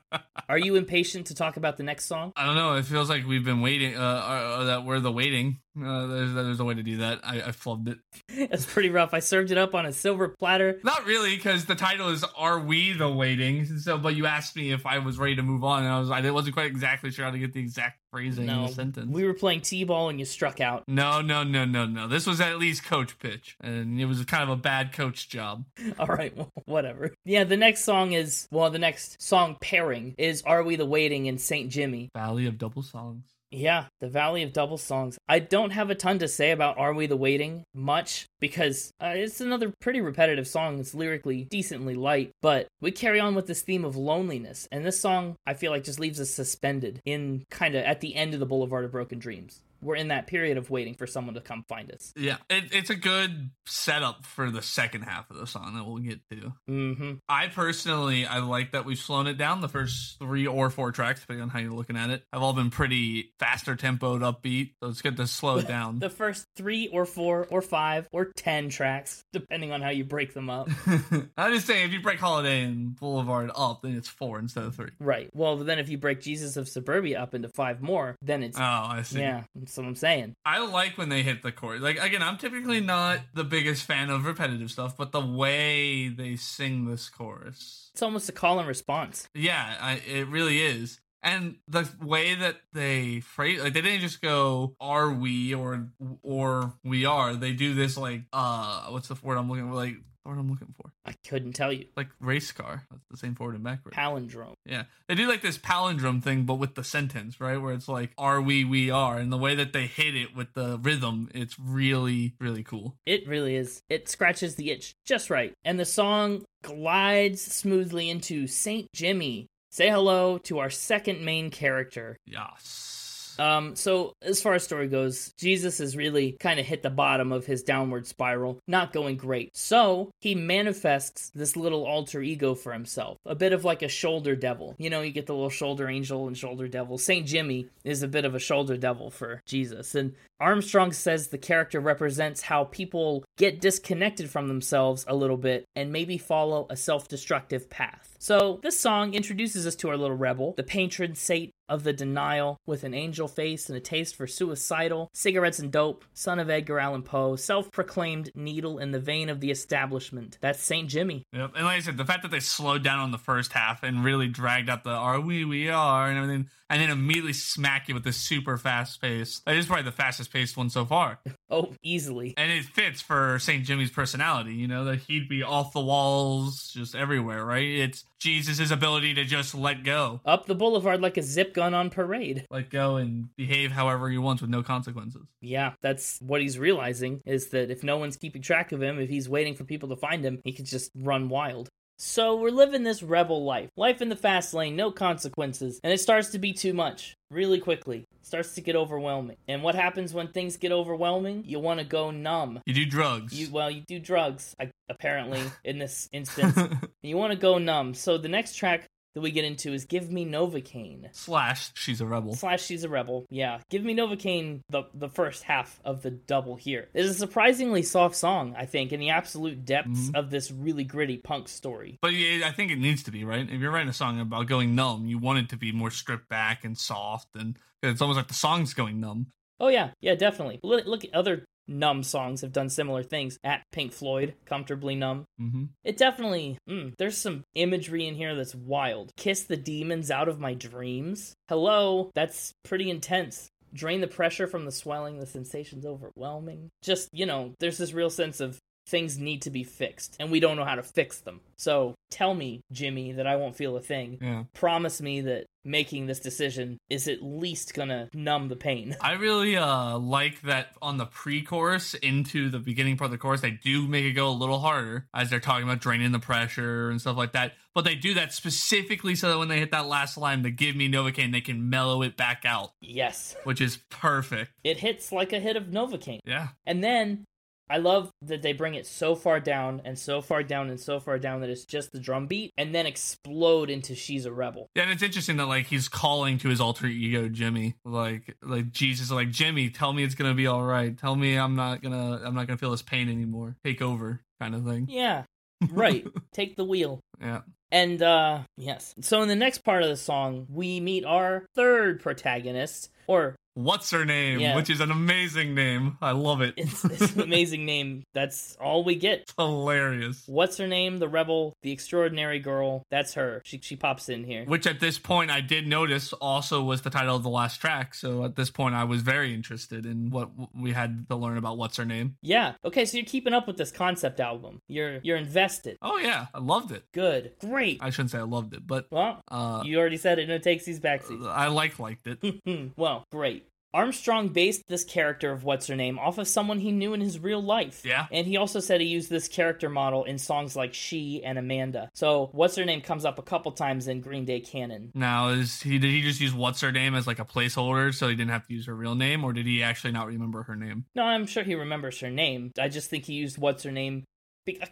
Are you impatient to talk about the next song? I don't know. It feels like we've been waiting. Uh, uh, that we're the waiting. Uh, there's there's a way to do that. I, I flubbed it. It's pretty rough. I served it up on a silver platter. Not really, because the title is "Are We the Waiting?" So, but you asked me if I was ready to move on, and I was I wasn't quite exactly sure how to get the exact phrasing in the sentence. we were playing t-ball and you struck out. no, no, no, no, no. This was at least coach pitch, and it was kind of a bad coach job. All right, well, whatever. Yeah, the next song is well, the next song pairing is "Are We the Waiting" in Saint Jimmy. Valley of Double Songs. Yeah, the Valley of Double Songs. I don't have a ton to say about Are We the Waiting much because uh, it's another pretty repetitive song. It's lyrically decently light, but we carry on with this theme of loneliness. And this song, I feel like, just leaves us suspended in kind of at the end of the Boulevard of Broken Dreams. We're in that period of waiting for someone to come find us. Yeah, it, it's a good setup for the second half of the song that we'll get to. Mm-hmm. I personally, I like that we've slowed it down. The first three or four tracks, depending on how you're looking at it, have all been pretty faster tempoed, upbeat. So it's good to slow it down. The first three or four or five or ten tracks, depending on how you break them up. I'm just saying, if you break Holiday and Boulevard up, then it's four instead of three. right. Well, then if you break Jesus of Suburbia up into five more, then it's Oh, I see. yeah. That's what I'm saying. I like when they hit the chorus. Like again, I'm typically not the biggest fan of repetitive stuff, but the way they sing this chorus, It's almost a call and response. yeah, I, it really is. And the way that they phrase, like they didn't just go "Are we" or "or we are." They do this like, uh, what's the word I'm looking for? Like, what word I'm looking for? I couldn't tell you. Like race car. That's the same forward and backward. Palindrome. Yeah. They do like this palindrome thing, but with the sentence, right? Where it's like, are we, we are. And the way that they hit it with the rhythm, it's really, really cool. It really is. It scratches the itch just right. And the song glides smoothly into Saint Jimmy. Say hello to our second main character. Yes. Um, so as far as story goes, Jesus has really kind of hit the bottom of his downward spiral, not going great. So he manifests this little alter ego for himself, a bit of like a shoulder devil. You know, you get the little shoulder angel and shoulder devil. Saint Jimmy is a bit of a shoulder devil for Jesus, and Armstrong says the character represents how people get disconnected from themselves a little bit and maybe follow a self destructive path. So, this song introduces us to our little rebel, the patron saint of the denial, with an angel face and a taste for suicidal, cigarettes and dope, son of Edgar Allan Poe, self proclaimed needle in the vein of the establishment. That's St. Jimmy. Yep. And like I said, the fact that they slowed down on the first half and really dragged out the are we, we are, and everything, and then immediately smack you with this super fast pace. That is probably the fastest paced one so far. Oh, easily. And it fits for St. Jimmy's personality, you know, that he'd be off the walls just everywhere, right? It's Jesus' ability to just let go. Up the boulevard like a zip gun on parade. Let go and behave however he wants with no consequences. Yeah, that's what he's realizing is that if no one's keeping track of him, if he's waiting for people to find him, he could just run wild. So we're living this rebel life. Life in the fast lane, no consequences. And it starts to be too much really quickly. It starts to get overwhelming. And what happens when things get overwhelming? You want to go numb. You do drugs. You well, you do drugs, apparently in this instance. you want to go numb. So the next track that we get into is Give Me Novocaine. Slash, she's a rebel. Slash she's a rebel. Yeah. Give me Novocaine the the first half of the double here. It's a surprisingly soft song, I think, in the absolute depths Mhm. of this really gritty punk story. But yeah, I think it needs to be, right? If you're writing a song about going numb, you want it to be more stripped back and soft. And it's almost like the song's going numb. Oh yeah, yeah, definitely. Look, look at other numb songs have done similar things. At Pink Floyd, Comfortably Numb. Mm-hmm. It definitely, mm, there's some imagery in here that's wild. Kiss the demons out of my dreams. Hello, that's pretty intense. Drain the pressure from the swelling, the sensation's overwhelming. Just, you know, there's this real sense of things need to be fixed, and we don't know how to fix them. So tell me, Jimmy, that I won't feel a thing. Yeah. Promise me that making this decision is at least gonna numb the pain. I really uh like that on the pre-chorus into the beginning part of the chorus, they do make it go a little harder as they're talking about draining the pressure and stuff like that. But they do that specifically so that when they hit that last line, the give me Novocaine, they can mellow it back out, Yes, which is perfect. it hits like a hit of Novocaine. Yeah. And then I love that they bring it so far down and so far down and so far down that it's just the drum beat and then explode into She's a Rebel. Yeah, and it's interesting that like he's calling to his alter ego Jimmy, like like Jesus, like Jimmy, tell me it's gonna be all right. Tell me I'm not gonna I'm not gonna feel this pain anymore. Take over, kind of thing. Yeah, right. Take the wheel. Yeah. And uh yes. So in the next part of the song, we meet our third protagonist or What's her name? Yeah. Which is an amazing name. I love it. it's, it's an amazing name. That's all we get. hilarious. What's her name? The rebel, the extraordinary girl. That's her. She she pops in here. Which at this point I did notice also was the title of the last track. So at this point I was very interested in what we had to learn about what's her name. Yeah. Okay, so you're keeping up with this concept album. You're you're invested. Oh yeah, I loved it. Good. Great. I shouldn't say I loved it, but Well, uh, you already said it. No takesies, backsies. I like liked it. well, great. Armstrong based this character of what's her name off of someone he knew in his real life. Yeah. And he also said he used this character model in songs like She and Amanda. So what's her name comes up a couple times in Green Day canon. Now, is he did he just use what's her name as like a placeholder so he didn't have to use her real name, or did he actually not remember her name? No, I'm sure he remembers her name. I just think he used what's her name.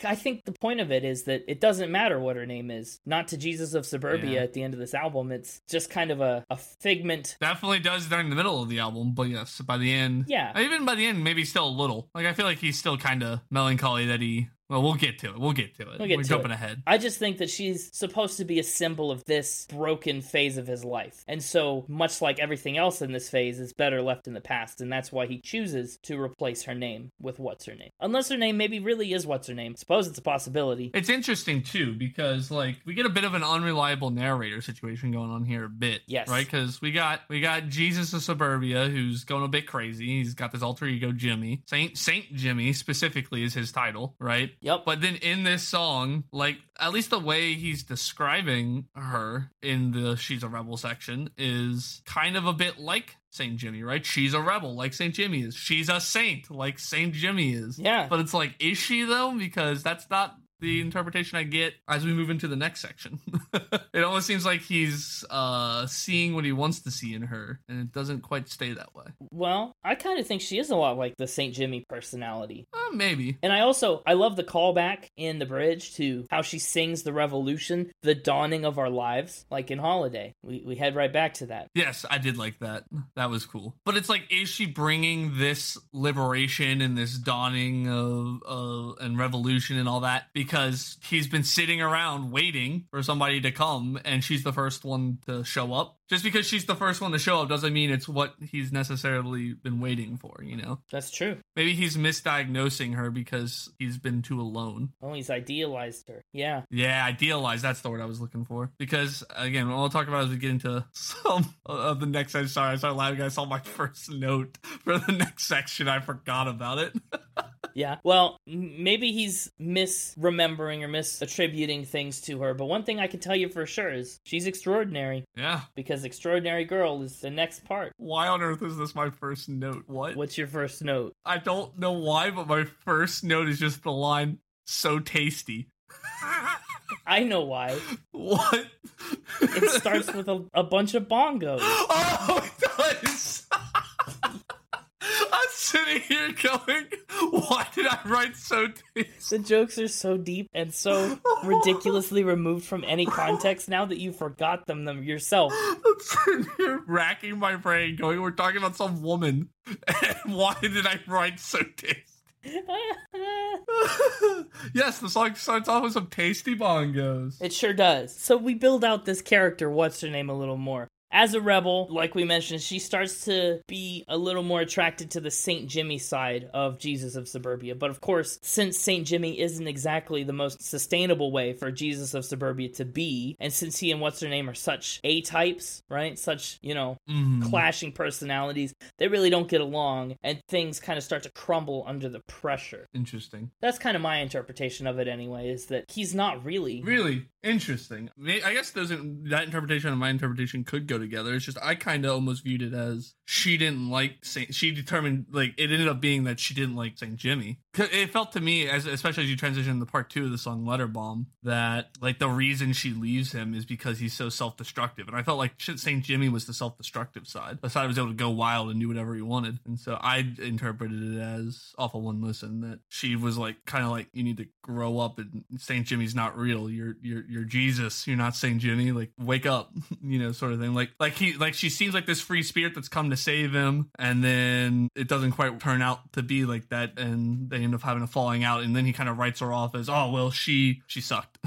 I think the point of it is that it doesn't matter what her name is. Not to Jesus of Suburbia Yeah. at the end of this album. It's just kind of a, a figment. Definitely does during the middle of the album, but yes, by the end, Yeah. even by the end, maybe still a little. Like I feel like he's still kind of melancholy that he. Well, we'll get to it. We'll get to it. We'll get We're jumping it. ahead. I just think that she's supposed to be a symbol of this broken phase of his life. And so, much like everything else in this phase, is better left in the past. And that's why he chooses to replace her name with what's her name. Unless her name maybe really is what's her name. Suppose it's a possibility. It's interesting too because like we get a bit of an unreliable narrator situation going on here a bit. Yes. Right? Because we got we got Jesus of Suburbia who's going a bit crazy. He's got this alter ego Jimmy. Saint Saint Jimmy specifically is his title, right? Yep. But then in this song, like at least the way he's describing her in the She's a Rebel section is kind of a bit like Saint Jimmy, right? She's a rebel like Saint Jimmy is. She's a saint like Saint Jimmy is. Yeah. But it's like, is she though? Because that's not the interpretation I get as we move into the next section. it almost seems like he's uh seeing what he wants to see in her, and it doesn't quite stay that way. Well, I kind of think she is a lot like the St. Jimmy personality. Uh, maybe. And I also I love the callback in the bridge to how she sings the revolution, the dawning of our lives, like in Holiday. We we head right back to that. Yes, I did like that. That was cool. But it's like, is she bringing this liberation and this dawning of, of and revolution and all that because he's been sitting around waiting for somebody to come and she's the first one to show up? Just because she's the first one to show up doesn't mean it's what he's necessarily been waiting for, you know? That's true. Maybe he's misdiagnosing her because he's been too alone. Oh, he's idealized her. Yeah. Yeah, idealized. That's the word I was looking for. Because again, we'll talk about as we get into some of the next. I'm sorry, I started laughing. I saw my first note for the next section. I forgot about it. Yeah. Well, maybe he's misremembering or misattributing things to her, but one thing I can tell you for sure is she's extraordinary yeah. because Extraordinary Girl is the next part. Why on earth is this my first note? What? What's your first note? I don't know why, but my first note is just the line "so tasty." I know why. what? It starts with a, a bunch of bongos. Oh, it does. Sitting here going, why did I write so tasty? The jokes are so deep and so ridiculously removed from any context now that you forgot them, them yourself. I'm sitting here racking my brain, going, "We're talking about some woman, and why did I write so deep? yes, the song starts off with some tasty bongos. It sure does. So we build out this character, what's her name, a little more. As a rebel, like we mentioned, she starts to be a little more attracted to the St. Jimmy side of Jesus of Suburbia. But of course, since St. Jimmy isn't exactly the most sustainable way for Jesus of Suburbia to be, and since he and what's her name are such A types, right? Such, you know, Mhm. clashing personalities, they really don't get along, and things kind of start to crumble under the pressure. Interesting. That's kind of my interpretation of it, anyway, is that he's not really. Really interesting. I guess those that interpretation and my interpretation could go together. It's just I kind of almost viewed it as she didn't like Saint. She determined like it ended up being that she didn't like Saint Jimmy. It felt to me, as especially as you transition to part two of the song "Letter Bomb," that like the reason she leaves him is because he's so self-destructive. And I felt like Saint Jimmy was the self-destructive side. The side was able to go wild and do whatever he wanted. And so I interpreted it as of one listen that she was like kind of like you need to grow up and Saint Jimmy's not real. You're you're you're Jesus. You're not Saint Jimmy. Like wake up, you know, sort of thing. Like like he like she seems like this free spirit that's come to save him, and then it doesn't quite turn out to be like that, and they end up having a falling out, and then he kind of writes her off as oh well she she sucked,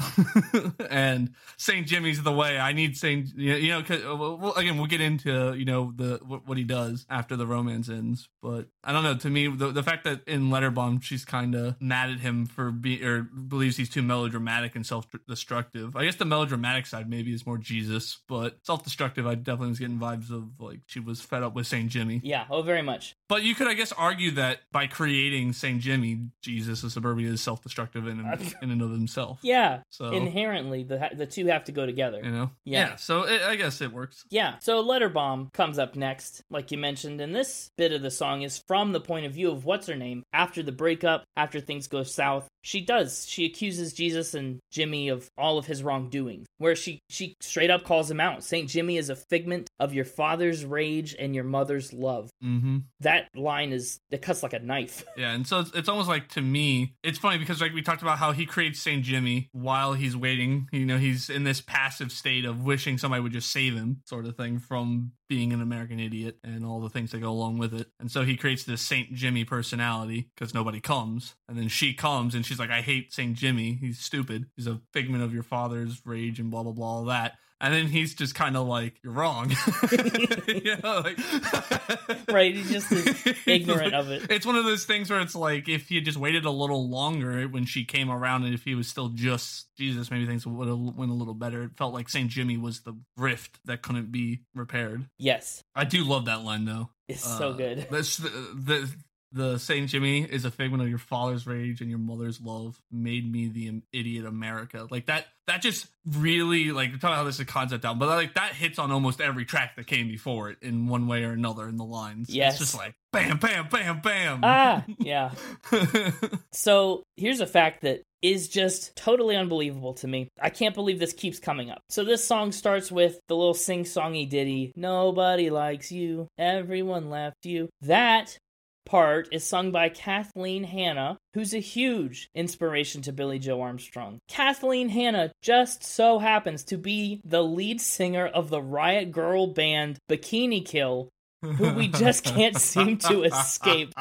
and Saint Jimmy's the way. I need Saint you know, well, again we'll get into you know the what, he does after the romance ends, but I don't know. To me, the the fact that in Letterbomb she's kind of mad at him for being or believes he's too melodramatic and self destructive. I guess the melodramatic side maybe is more Jesus, but self destructive. I definitely was getting vibes of like she was fed up with Saint Jimmy. Yeah, oh, very much. But you could, I guess, argue that by creating Saint Jimmy, Jesus of Suburbia is self-destructive in in and of himself. Yeah. So Inherently, the the two have to go together. you know, Yeah. So it, I guess it works. Yeah, so Letter Bomb comes up next, like you mentioned, and this bit of the song is from the point of view of what's her name after the breakup, after things go south. She does. She accuses Jesus and Jimmy of all of his wrongdoings, where she she straight up calls him out. Saint Jimmy is a figment of your father's rage and your mother's love. Mm-hmm. That line is it cuts like a knife. Yeah, and so it's, it's almost like to me, it's funny because like we talked about how he creates Saint Jimmy while he's waiting. You know, he's in this passive state of wishing somebody would just save him, sort of thing, from being an American idiot and all the things that go along with it. And so he creates this Saint Jimmy personality because nobody comes, and then she comes and she's like, "I hate Saint Jimmy. He's stupid. He's a figment of your father's rage and blah blah blah all that." And then he's just kind of like, "You're wrong," you know, like, Right, he just ignorant of it. It's one of those things where it's like if he had just waited a little longer when she came around, and if he was still just Jesus, maybe things would have went a little better. It felt like Saint Jimmy was the rift that couldn't be repaired. Yes, I do love that line though. it's so Uh, good. That's the, the the Saint Jimmy is a figment of your father's rage and your mother's love made me the idiot America. Like that that just really like talk about how this is a concept album, but like that hits on almost every track that came before it in one way or another in the lines. Yes. It's just like bam, bam, bam, bam. Ah, yeah. So here's a fact that is just totally unbelievable to me. I can't believe this keeps coming up. So this song starts with the little sing-songy ditty, "Nobody likes you, everyone left you." That part is sung by Kathleen Hanna, who's a huge inspiration to Billie Joe Armstrong. Kathleen Hanna just so happens to be the lead singer of the Riot Girl band Bikini Kill, who we just can't seem to escape.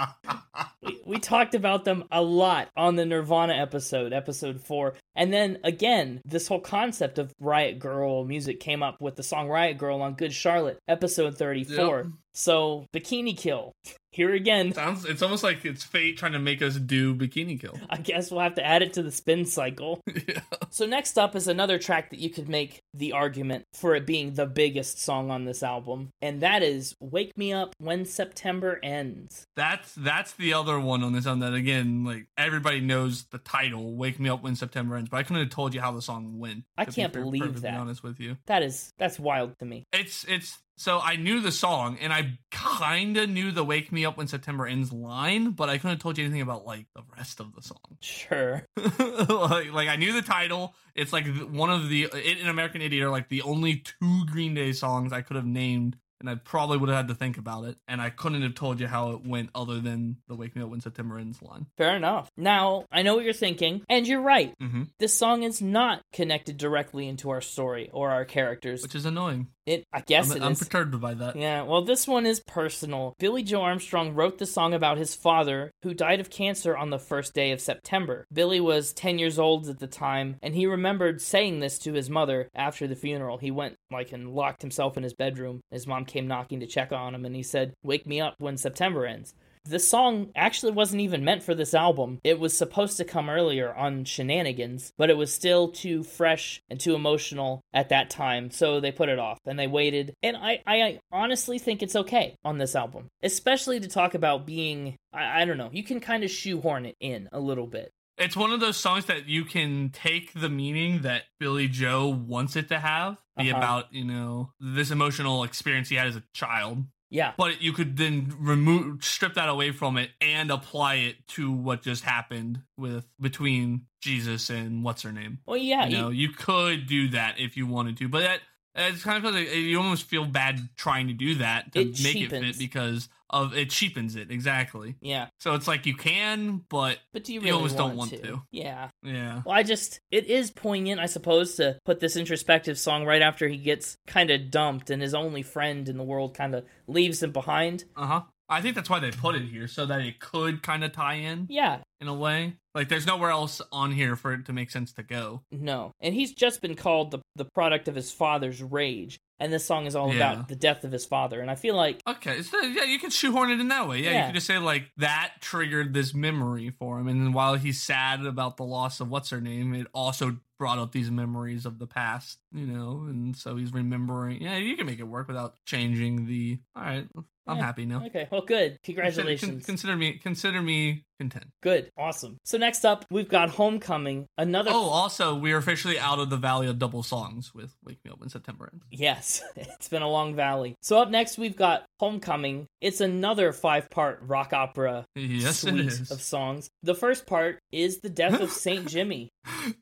We, we talked about them a lot on the Nirvana episode, episode four. And then again, this whole concept of Riot Girl music came up with the song Riot Girl on Good Charlotte, episode 34. Yep. So, Bikini Kill. Here again, Sounds it's almost like it's fate trying to make us do Bikini Kill. I guess we'll have to add it to the spin cycle. yeah. So, next up is another track that you could make the argument for it being the biggest song on this album, and that is Wake Me Up When September Ends. That's that's the other one on this album that again, like everybody knows the title, "Wake Me Up When September Ends," but I couldn't have told you how the song went. I can't per- believe perfectly that. Honest with you, That is, that's wild to me. it's it's so I knew the song and I kind of knew the "Wake Me Up When September Ends" line, but I couldn't have told you anything about like the rest of the song. Sure. like, like I knew the title. It's like one of the it and American Idiot are like the only two Green Day songs I could have named, and I probably would have had to think about it. And I couldn't have told you how it went other than the "Wake Me Up When September Ends" line. Fair enough. Now, I know what you're thinking, and you're right. Mm-hmm. This song is not connected directly into our story or our characters. Which is annoying. It, I guess I'm, it I'm is. perturbed by that. Yeah, well, this one is personal. Billie Joe Armstrong wrote the song about his father, who died of cancer on the first day of September. Billie was 10 years old at the time, and he remembered saying this to his mother after the funeral. He went, like, and locked himself in his bedroom. His mom came knocking to check on him, and he said, Wake me up when September ends. The song actually wasn't even meant for this album. It was supposed to come earlier on Shenanigans, but it was still too fresh and too emotional at that time, so they put it off and they waited. And I, I honestly think it's okay on this album, especially to talk about being, I, I don't know, you can kind of shoehorn it in a little bit. It's one of those songs that you can take the meaning that Billie Joe wants it to have, be Uh-huh. about, you know, this emotional experience he had as a child. Yeah, But you could then remove, strip that away from it and apply it to what just happened with between Jesus and what's her name. well, yeah, you know, you- could do that if you wanted to, but that it's kind of like you almost feel bad trying to do that to It make it fit because of it cheapens it exactly. yeah. So it's like you can, but But do you You really almost don't want want to. Yeah. yeah. Well, I just, it is poignant, I suppose, to put this introspective song right after he gets kind of dumped and his only friend in the world kind of leaves him behind. Uh huh. I think that's why they put it here so that it could kind of tie in Yeah, in a way. Like there's nowhere else on here for it to make sense to go. no. And he's just been called the, the product of his father's rage. And this song is all Yeah. about the death of his father. And I feel like, Okay, so yeah, you can shoehorn it in that way. Yeah, Yeah. you could just say like that triggered this memory for him, and then while he's sad about the loss of what's her name, it also brought up these memories of the past, you know, and so he's remembering. Yeah, you can make it work without changing the. All right, I'm Yeah. happy now. okay, well, good. Consider, Congratulations. con- consider me consider me content. Good. Awesome. So next up, we've got Homecoming, another Oh, also, we are officially out of the Valley of Double Songs with Wake Me Up when September ends. Yes, it's been a long valley. So up next, we've got Homecoming. It's another five-part rock opera Yes, suite is. of songs. The first part is the death of Saint Jimmy.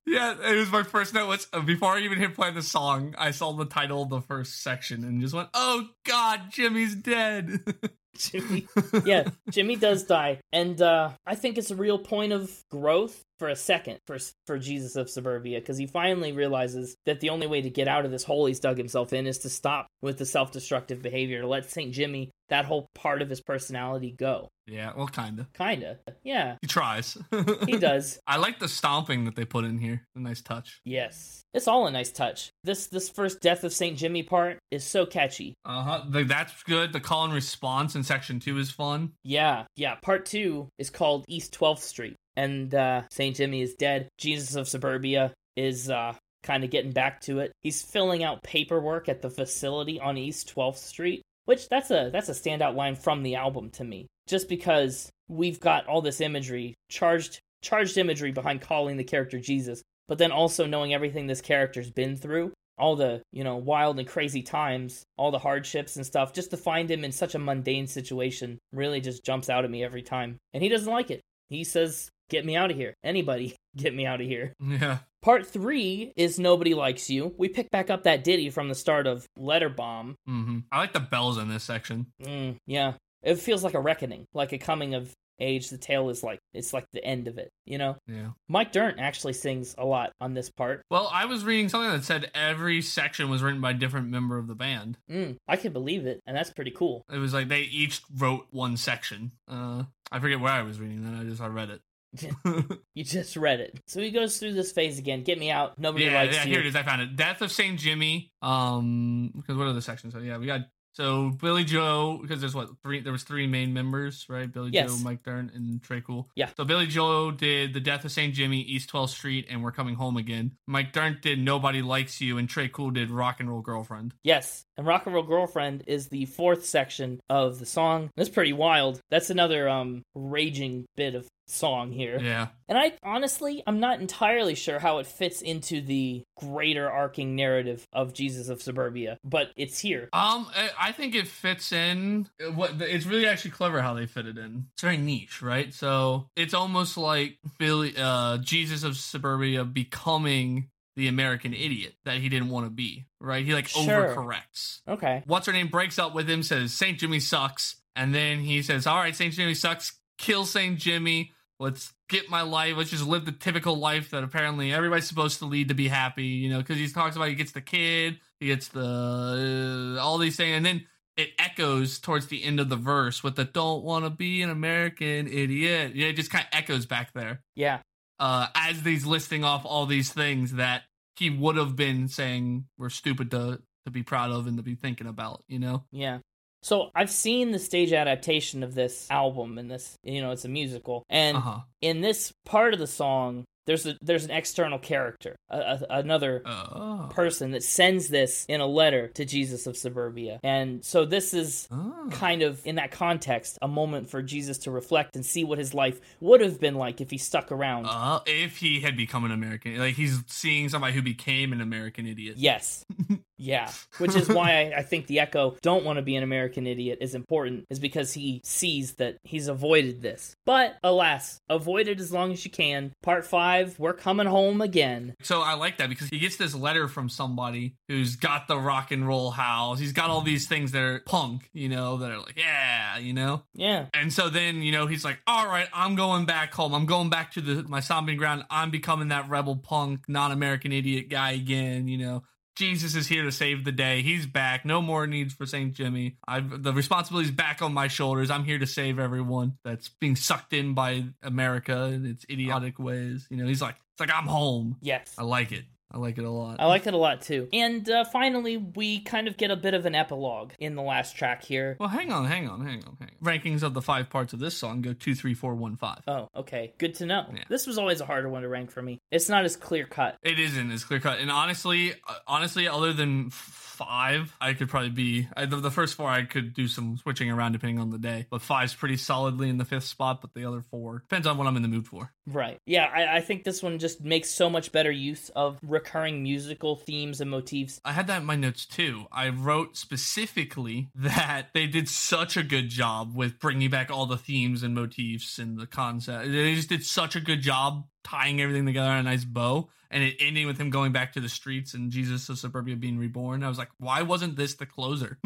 yeah, it was my first note. Was uh, before I even hit play the song, I saw the title of the first section and just went, "Oh God, Jimmy's dead." Jimmy, yeah, Jimmy does die, and uh, I think it's a real point of growth for a second for for Jesus of Suburbia because he finally realizes that the only way to get out of this hole he's dug himself in is to stop with the self-destructive behavior, to let Saint Jimmy that whole part of his personality go. yeah, well, kinda. Kinda, yeah, He tries. he does. I like the stomping that they put in here. A nice touch. Yes, it's all a nice touch. This this first death of Saint Jimmy part is so catchy. Uh huh. That's good. The call and response in section two is fun. Yeah, yeah. Part two is called East 12th Street, and uh, St. Jimmy is dead. Jesus of Suburbia is uh, kind of getting back to it. He's filling out paperwork at the facility on East 12th Street, which that's a that's a standout line from the album to me. Just because we've got all this imagery, charged charged imagery behind calling the character Jesus, but then also knowing everything this character's been through all the you know wild and crazy times all the hardships and stuff just to find him in such a mundane situation really just jumps out at me every time and he doesn't like it he says get me out of here anybody get me out of here Yeah. part three is nobody likes you we pick back up that ditty from the start of letter bomb hmm I like the bells in this section. mm, yeah it feels like a reckoning like a coming of age the tale is like it's like the end of it you know Yeah. mike dirnt actually sings a lot on this part Well, I was reading something that said every section was written by a different member of the band. mm, i can believe it and that's pretty cool It was like they each wrote one section. Uh, I forget where I was reading that. I just I read it. You just read it. So he goes through this phase again. Get me out. Nobody yeah, likes yeah. you. Here it is. I found it. Death of Saint Jimmy. Um, because what are the sections? So yeah, we got so Billie Joe because there's what three? There was three main members, right? Billie Yes. Joe, Mike Dirnt, and Tré Cool. Yeah. So Billie Joe did the Death of Saint Jimmy, East 12th Street, and We're Coming Home Again. Mike Dirnt did Nobody Likes You, and Tré Cool did Rock and Roll Girlfriend. Yes. And Rock and Roll Girlfriend is the fourth section of the song. That's pretty wild. That's another um raging bit of song here. Yeah. And I honestly, I'm not entirely sure how it fits into the greater arcing narrative of Jesus of Suburbia, but it's here. Um, I- think it fits in. What it's really actually clever how they fit it in. It's very niche, right? So it's almost like Billie, uh, Jesus of Suburbia becoming the American idiot that he didn't want to be, right? He like Sure. overcorrects. Okay. What's her name breaks up with him, says Saint Jimmy sucks, and then he says, "All right, Saint Jimmy sucks. Kill Saint Jimmy. Let's get my life. Let's just live the typical life that apparently everybody's supposed to lead to be happy." You know, because he talks about he gets the kid, he gets the uh, all these things, and then it echoes towards the end of the verse with the "Don't want to be an American idiot." Yeah, it just kind of echoes back there Yeah. uh, as he's listing off all these things that he would have been saying were stupid to to be proud of and to be thinking about, you know? Yeah. So I've seen the stage adaptation of this album and this, you know, it's a musical. And Uh huh. in this part of the song, there's a there's an external character, a, a, another Oh. person that sends this in a letter to Jesus of Suburbia. And so this is Oh. kind of in that context a moment for Jesus to reflect and see what his life would have been like if he stuck around. Uh, if he had become an American, like he's seeing somebody who became an American idiot. Yes. Yeah. Which is why I, I think the Echo don't want to be an American idiot is important, is because he sees that he's avoided this. But alas, avoid it as long as you can. Part five, we're coming home again. So I like that because he gets this letter from somebody who's got the rock and roll house. He's got all these things that are punk, you know, that are like, yeah, you know. Yeah. And so then, you know, he's like, all right, I'm going back home. I'm going back to the my stomping ground. I'm becoming that rebel punk, non-American idiot guy again, you know. Jesus is here to save the day. He's back. No more needs for St. Jimmy. I've the responsibility's back on my shoulders. I'm here to save everyone that's being sucked in by America and its idiotic ways. You know, he's like, it's like I'm home. Yes. I like it. I like it a lot. I like it a lot too. And uh, finally, we kind of get a bit of an epilogue in the last track here. well, hang on, hang on, hang on, hang on. Rankings of the five parts of this song go two, three, four, one, five. Oh, okay. Good to know. Yeah. This was always a harder one to rank for me. It's not as clear cut. It isn't as clear cut, and honestly, uh, honestly, other than f- five, I could probably be I, the, the first four. I could do some switching around depending on the day, but five's pretty solidly in the fifth spot. But the other four depends on what I'm in the mood for. Right. Yeah, I, I think this one just makes so much better use of recurring musical themes and motifs. I had that in my notes too. I wrote specifically that they did such a good job with bringing back all the themes and motifs and the concept. They just did such a good job tying everything together on a nice bow and it ending with him going back to the streets and Jesus of Suburbia being reborn. I was like, why wasn't this the closer?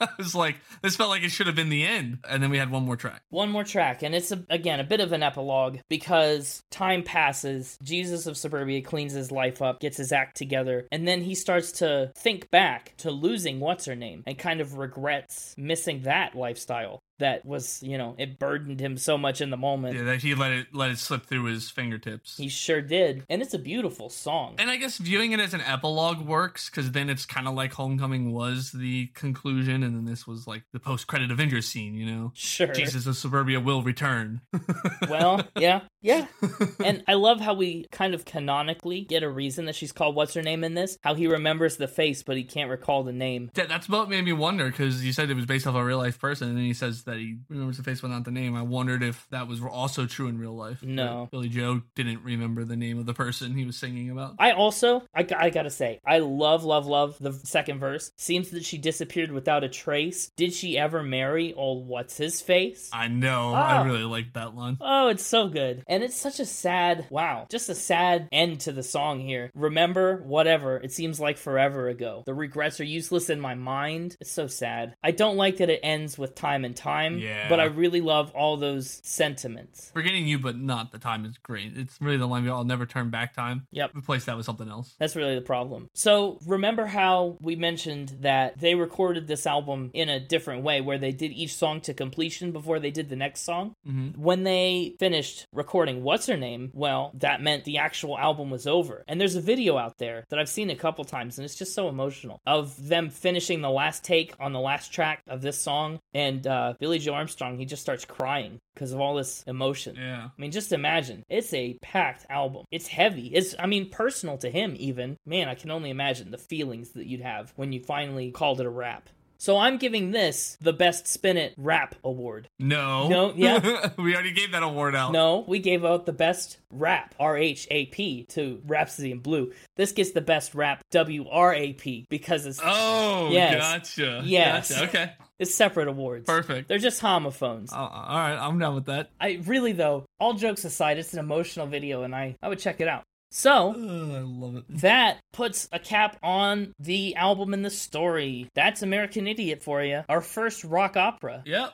I was like, this felt like it should have been the end. And then we had one more track. One more track, and it's a, again a bit of an epilogue because time passes. Jesus of Suburbia cleans his life up, gets his act together, and then he starts to think back to losing what's her name and kind of regrets missing that lifestyle that was, you know, it burdened him so much in the moment. Yeah, that he let it let it slip through his fingertips. He sure did. And it's a beautiful song. And I guess viewing it as an epilogue works because then it's kind of like Homecoming was the conclusion, and then this was like the post-credit Avengers scene. You know, sure. Jesus of Suburbia will return. well, yeah, yeah. And I love how we kind of canonically get a reason that she's called what's her name in this. How he remembers the face, but he can't recall the name. That, that's what made me wonder because you said it was based off a real life person, and then he says that he remembers the face but not the name. I wondered if that was also true in real life. No. Billie Joe didn't remember the name of the person he was singing about. I also, I, I gotta say, I love, love, love the second verse. Seems that she disappeared without a trace. Did she ever marry old what's his face? I know. I Oh. really like that line. Oh, it's so good. And it's such a sad, wow, just a sad end to the song here. Remember, whatever, it seems like forever ago. The regrets are useless in my mind. It's so sad. I don't like that it ends with time and time, Yeah. but I really love all those sentiments. Forgetting you, but not the time is great. It's really the line. I'll never turn back time. Yep. Replace that with something else. That's really the problem. So, remember how we mentioned that they recorded this album in a different way, where they did each song to completion before they did the next song? hmm When they finished recording What's Her Name, well, that meant the actual album was over. And there's a video out there that I've seen a couple times, and it's just so emotional of them finishing the last take on the last track of this song. And uh, Billie Joe Armstrong, he just starts crying because of all this emotion. Yeah. I mean, just imagine. It's a packed album. It's heavy. It's, I mean, personal to him, even. Man, I can only imagine the feelings that you'd have when you finally called it a rap. So I'm giving this the Best Spin It Rap Award. No. No, yeah. we already gave that award out. No, we gave out the Best Rap, R H A P, to Rhapsody in Blue. This gets the Best Rap, W R A P, because it's, Oh, Yes. gotcha. Yes. Gotcha. Okay. it's separate awards. Perfect. They're just homophones. Uh, all right. I'm done with that. I really, though, all jokes aside, it's an emotional video, and I, I would check it out. So, Ugh, I love it. That puts a cap on the album and the story. That's American Idiot for you. Our first rock opera. Yep.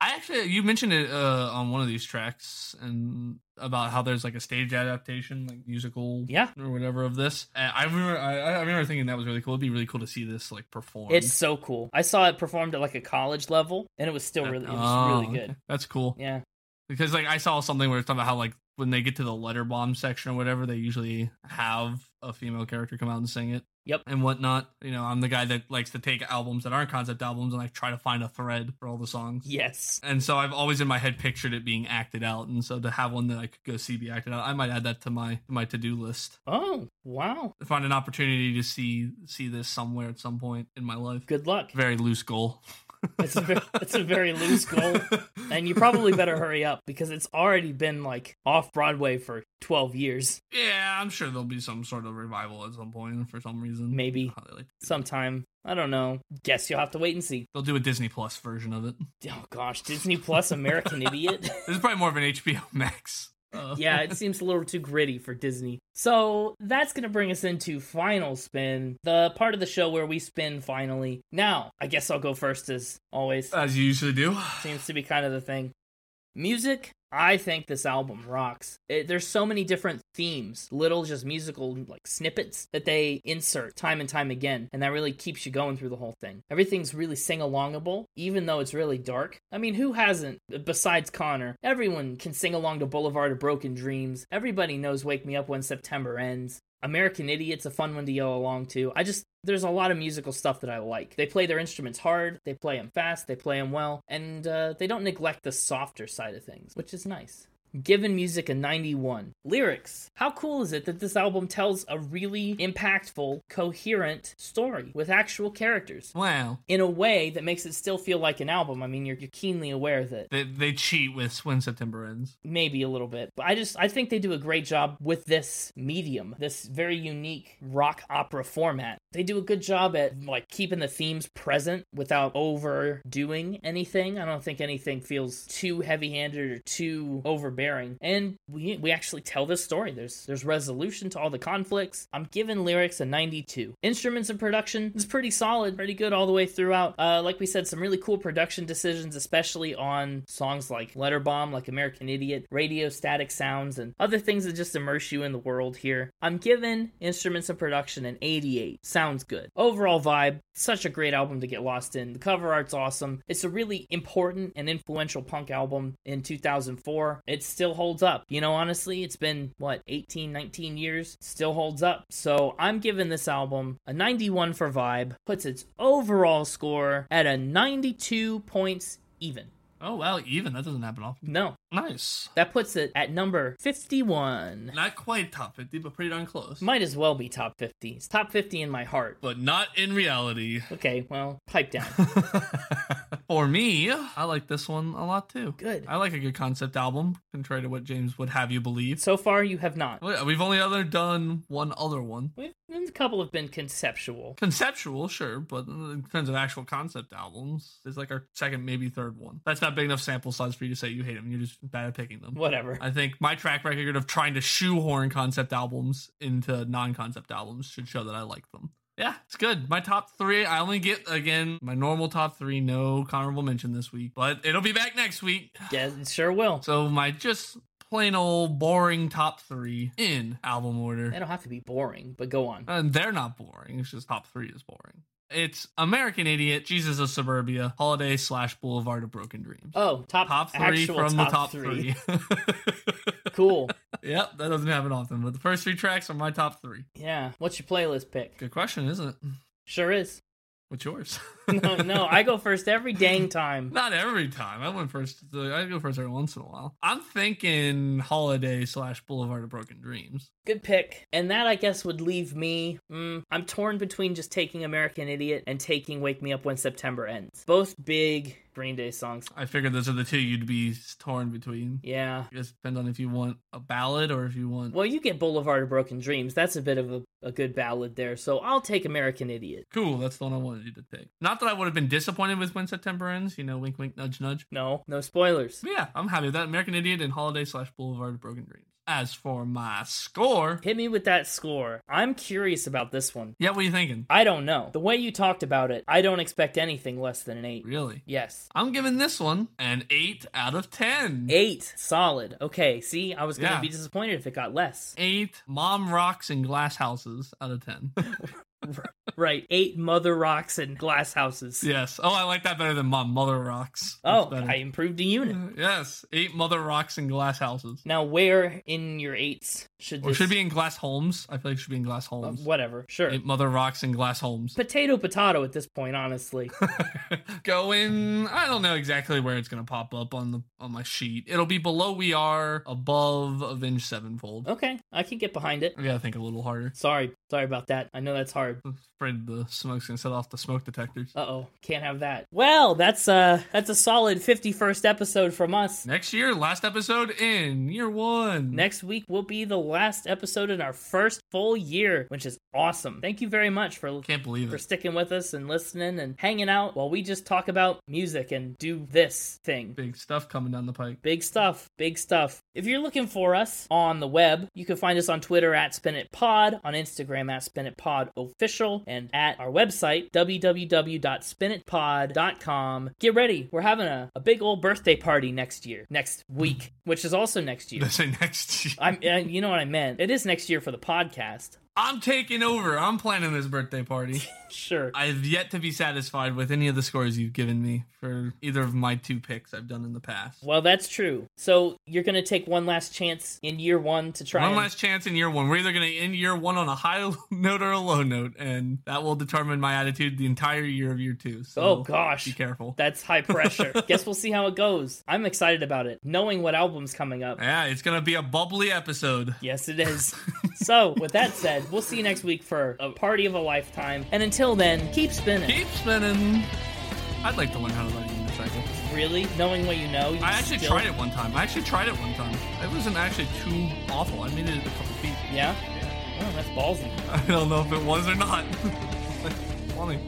I actually, you mentioned it uh, on one of these tracks and about how there's like a stage adaptation, like musical, Yeah. or whatever of this. And I remember, I, I remember thinking that was really cool. It'd be really cool to see this like performed. It's so cool. I saw it performed at like a college level, and it was still really, it was Oh, really good. That's cool. Yeah. Because like I saw something where it's talking about how like when they get to the letter bomb section or whatever, they usually have a female character come out and sing it. Yep. And whatnot. You know, I'm the guy that likes to take albums that aren't concept albums and like try to find a thread for all the songs. Yes. And so I've always in my head pictured it being acted out, and so to have one that I could go see be acted out, I might add that to my my to do list. Oh, wow. Find an opportunity to see see this somewhere at some point in my life. Good luck. Very loose goal. It's a very, it's a very loose goal, and you probably better hurry up because it's already been like off Broadway for 12 years, yeah, I'm sure there'll be some sort of revival at some point for some reason. maybe like to do it. sometime. I don't know. Guess you'll have to wait and see. They'll do a Disney Plus version of it. Oh gosh, Disney Plus American Idiot. This is probably more of an HBO Max. Uh, yeah, it seems a little too gritty for Disney. So that's going to bring us into Final Spin, the part of the show where we spin finally. Now, I guess I'll go first as always. as you usually do. Seems to be kind of the thing. Music I think this album rocks. It, there's so many different themes, little just musical like snippets that they insert time and time again, and that really keeps you going through the whole thing. Everything's really sing alongable, even though it's really dark. I mean, who hasn't besides Connor? Everyone can sing along to Boulevard of Broken Dreams. Everybody knows Wake Me Up When September Ends. American Idiot's a fun one to yell along to. I just there's a lot of musical stuff that I like. They play their instruments hard, they play them fast, they play them well, and uh, they don't neglect the softer side of things, which is nice. Given Music a 91. Lyrics. How cool is it that this album tells a really impactful, coherent story with actual characters Wow. in a way that makes it still feel like an album? I mean, you're, you're keenly aware that They, they cheat with When September Ends. maybe a little bit, but I just I think they do a great job with this medium, this very unique rock opera format. They do a good job at like keeping the themes present without overdoing anything. I don't think anything feels too heavy-handed or too overbearing. And we we actually tell this story. There's there's resolution to all the conflicts. I'm giving lyrics a 92. Instruments and production is pretty solid, pretty good all the way throughout. Uh, like we said, some really cool production decisions, especially on songs like Letter Bomb, like American Idiot, radio static sounds, and other things that just immerse you in the world here. I'm giving instruments and production an 88. Sounds good. Overall vibe, such a great album to get lost in. The cover art's awesome. It's a really important and influential punk album in 2004. It still holds up. You know, honestly, it's been, what, 18, 19 years? Still holds up. So I'm giving this album a 91 for vibe, puts its overall score at a 92 points even. Oh, wow. Even. That doesn't happen often. No, Nice. that puts it at number 51. Not quite top 50, but pretty darn close. Might as well be top 50. It's top 50 in my heart. but not in reality. Okay, well, pipe down. For me, I like this one a lot too. Good. I like a good concept album, contrary to what James would have you believe. So far, you have not. We've only other done one other one. We've, a couple have been conceptual. Conceptual, sure, but in terms of actual concept albums, it's like our second, maybe third one. That's not big enough sample size for you to say you hate them. You're just bad at picking them. Whatever. I think my track record of trying to shoehorn concept albums into non-concept albums should show that I like them. Yeah, it's good. My top three, I only get again my normal top three. No honorable mention this week, but it'll be back next week. Yeah, it sure will. So my just plain old boring top three in album order. They don't have to be boring, but go on. And they're not boring. It's just top three is boring. It's American Idiot, Jesus of Suburbia, Holiday slash Boulevard of Broken Dreams. Oh, top top three from top the top three. three. Cool. yep, that doesn't happen often. But the first three tracks are my top three. Yeah. What's your playlist pick? Good question, isn't it? Sure is. What's yours? No, no, I go first every dang time. Not every time. I went first. I go first every once in a while. I'm thinking Holiday slash Boulevard of Broken Dreams. Good pick. And that, I guess, would leave me. Mm, I'm torn between just taking American Idiot and taking Wake Me Up When September Ends. Both big Green Day songs. I figured those are the two you'd be torn between. Yeah. I guess depends on if you want a ballad or if you want. Well, you get Boulevard of Broken Dreams. That's a bit of a, a good ballad there. So I'll take American Idiot. Cool, that's the one I wanted you to take. Not that I would have been disappointed with When September Ends, you know, wink, wink, nudge, nudge. No, no spoilers. But yeah, I'm happy with that. American Idiot and Holiday slash Boulevard of Broken Dreams. As for my score, Hit me with that score. I'm curious about this one. yeah, what are you thinking? I don't know. The way you talked about it, I don't expect anything less than an 8. Really? Yes. I'm giving this one an 8 out of 10. 8. Solid. Okay, see, I was going to Yeah. be disappointed if it got less. 8 mom rocks and glass houses out of 10. Right. 8 mother rocks and glass houses. yes. Oh, I like that better than mom. Mother rocks. Oh, That's better. I improved a unit. Yes. 8 mother rocks and glass houses. Now, where in your 8s should Or this... should be in glass homes. I feel like it should be in glass Uh, homes. whatever. Sure. Eight mother rocks and glass homes. Potato, potato at this point, honestly. Going, I don't know exactly where it's gonna pop up on the on my sheet. It'll be below we are, above Avenged Sevenfold. Okay, I can get behind it. I gotta think a little harder. Sorry. Sorry about that. I know that's hard. I'm Afraid the smoke's gonna set off the smoke detectors. Uh oh, can't have that. Well, that's uh that's a solid fifty first episode from us. Next year, last episode in year one. Next week will be the last episode in our first full year, which is awesome. Thank you very much for Can't believe for it. sticking with us and listening and hanging out while we just talk about music and do this thing. Big stuff coming down the pike. Big stuff, big stuff. If you're looking for us on the web, you can find us on Twitter at SpinItPod, on Instagram at SpinItPod Official, and at our website, www.spinitpod.com. Get ready. We're having a, a big old birthday party next year, next week, which is also next year. Did I say next year? I'm, you know what I meant. It is next year for the podcast. I'm taking over. I'm planning this birthday party. Sure. I have yet to be satisfied with any of the scores you've given me for either of my two picks I've done in the past. Well, that's true. So you're going to take one last chance in year one to try One and- last chance in year one. We're either going to end year one on a high note or a low note, and that will determine my attitude the entire year of year two. So Oh, gosh. be careful. That's high pressure. Guess we'll see how it goes. I'm excited about it, knowing what album's coming up. Yeah, it's going to be a bubbly episode. Yes, it is. so, with that said, we'll see you next week for a party of a lifetime. And until then, keep spinning. Keep spinning. I'd like to learn how to ride a unicycle. Really, knowing what you know. You I actually still- tried it one time. I actually tried it one time. It wasn't actually too awful. I made it a couple feet. Yeah. Oh, that's ballsy. I don't know if it was or not. Funny.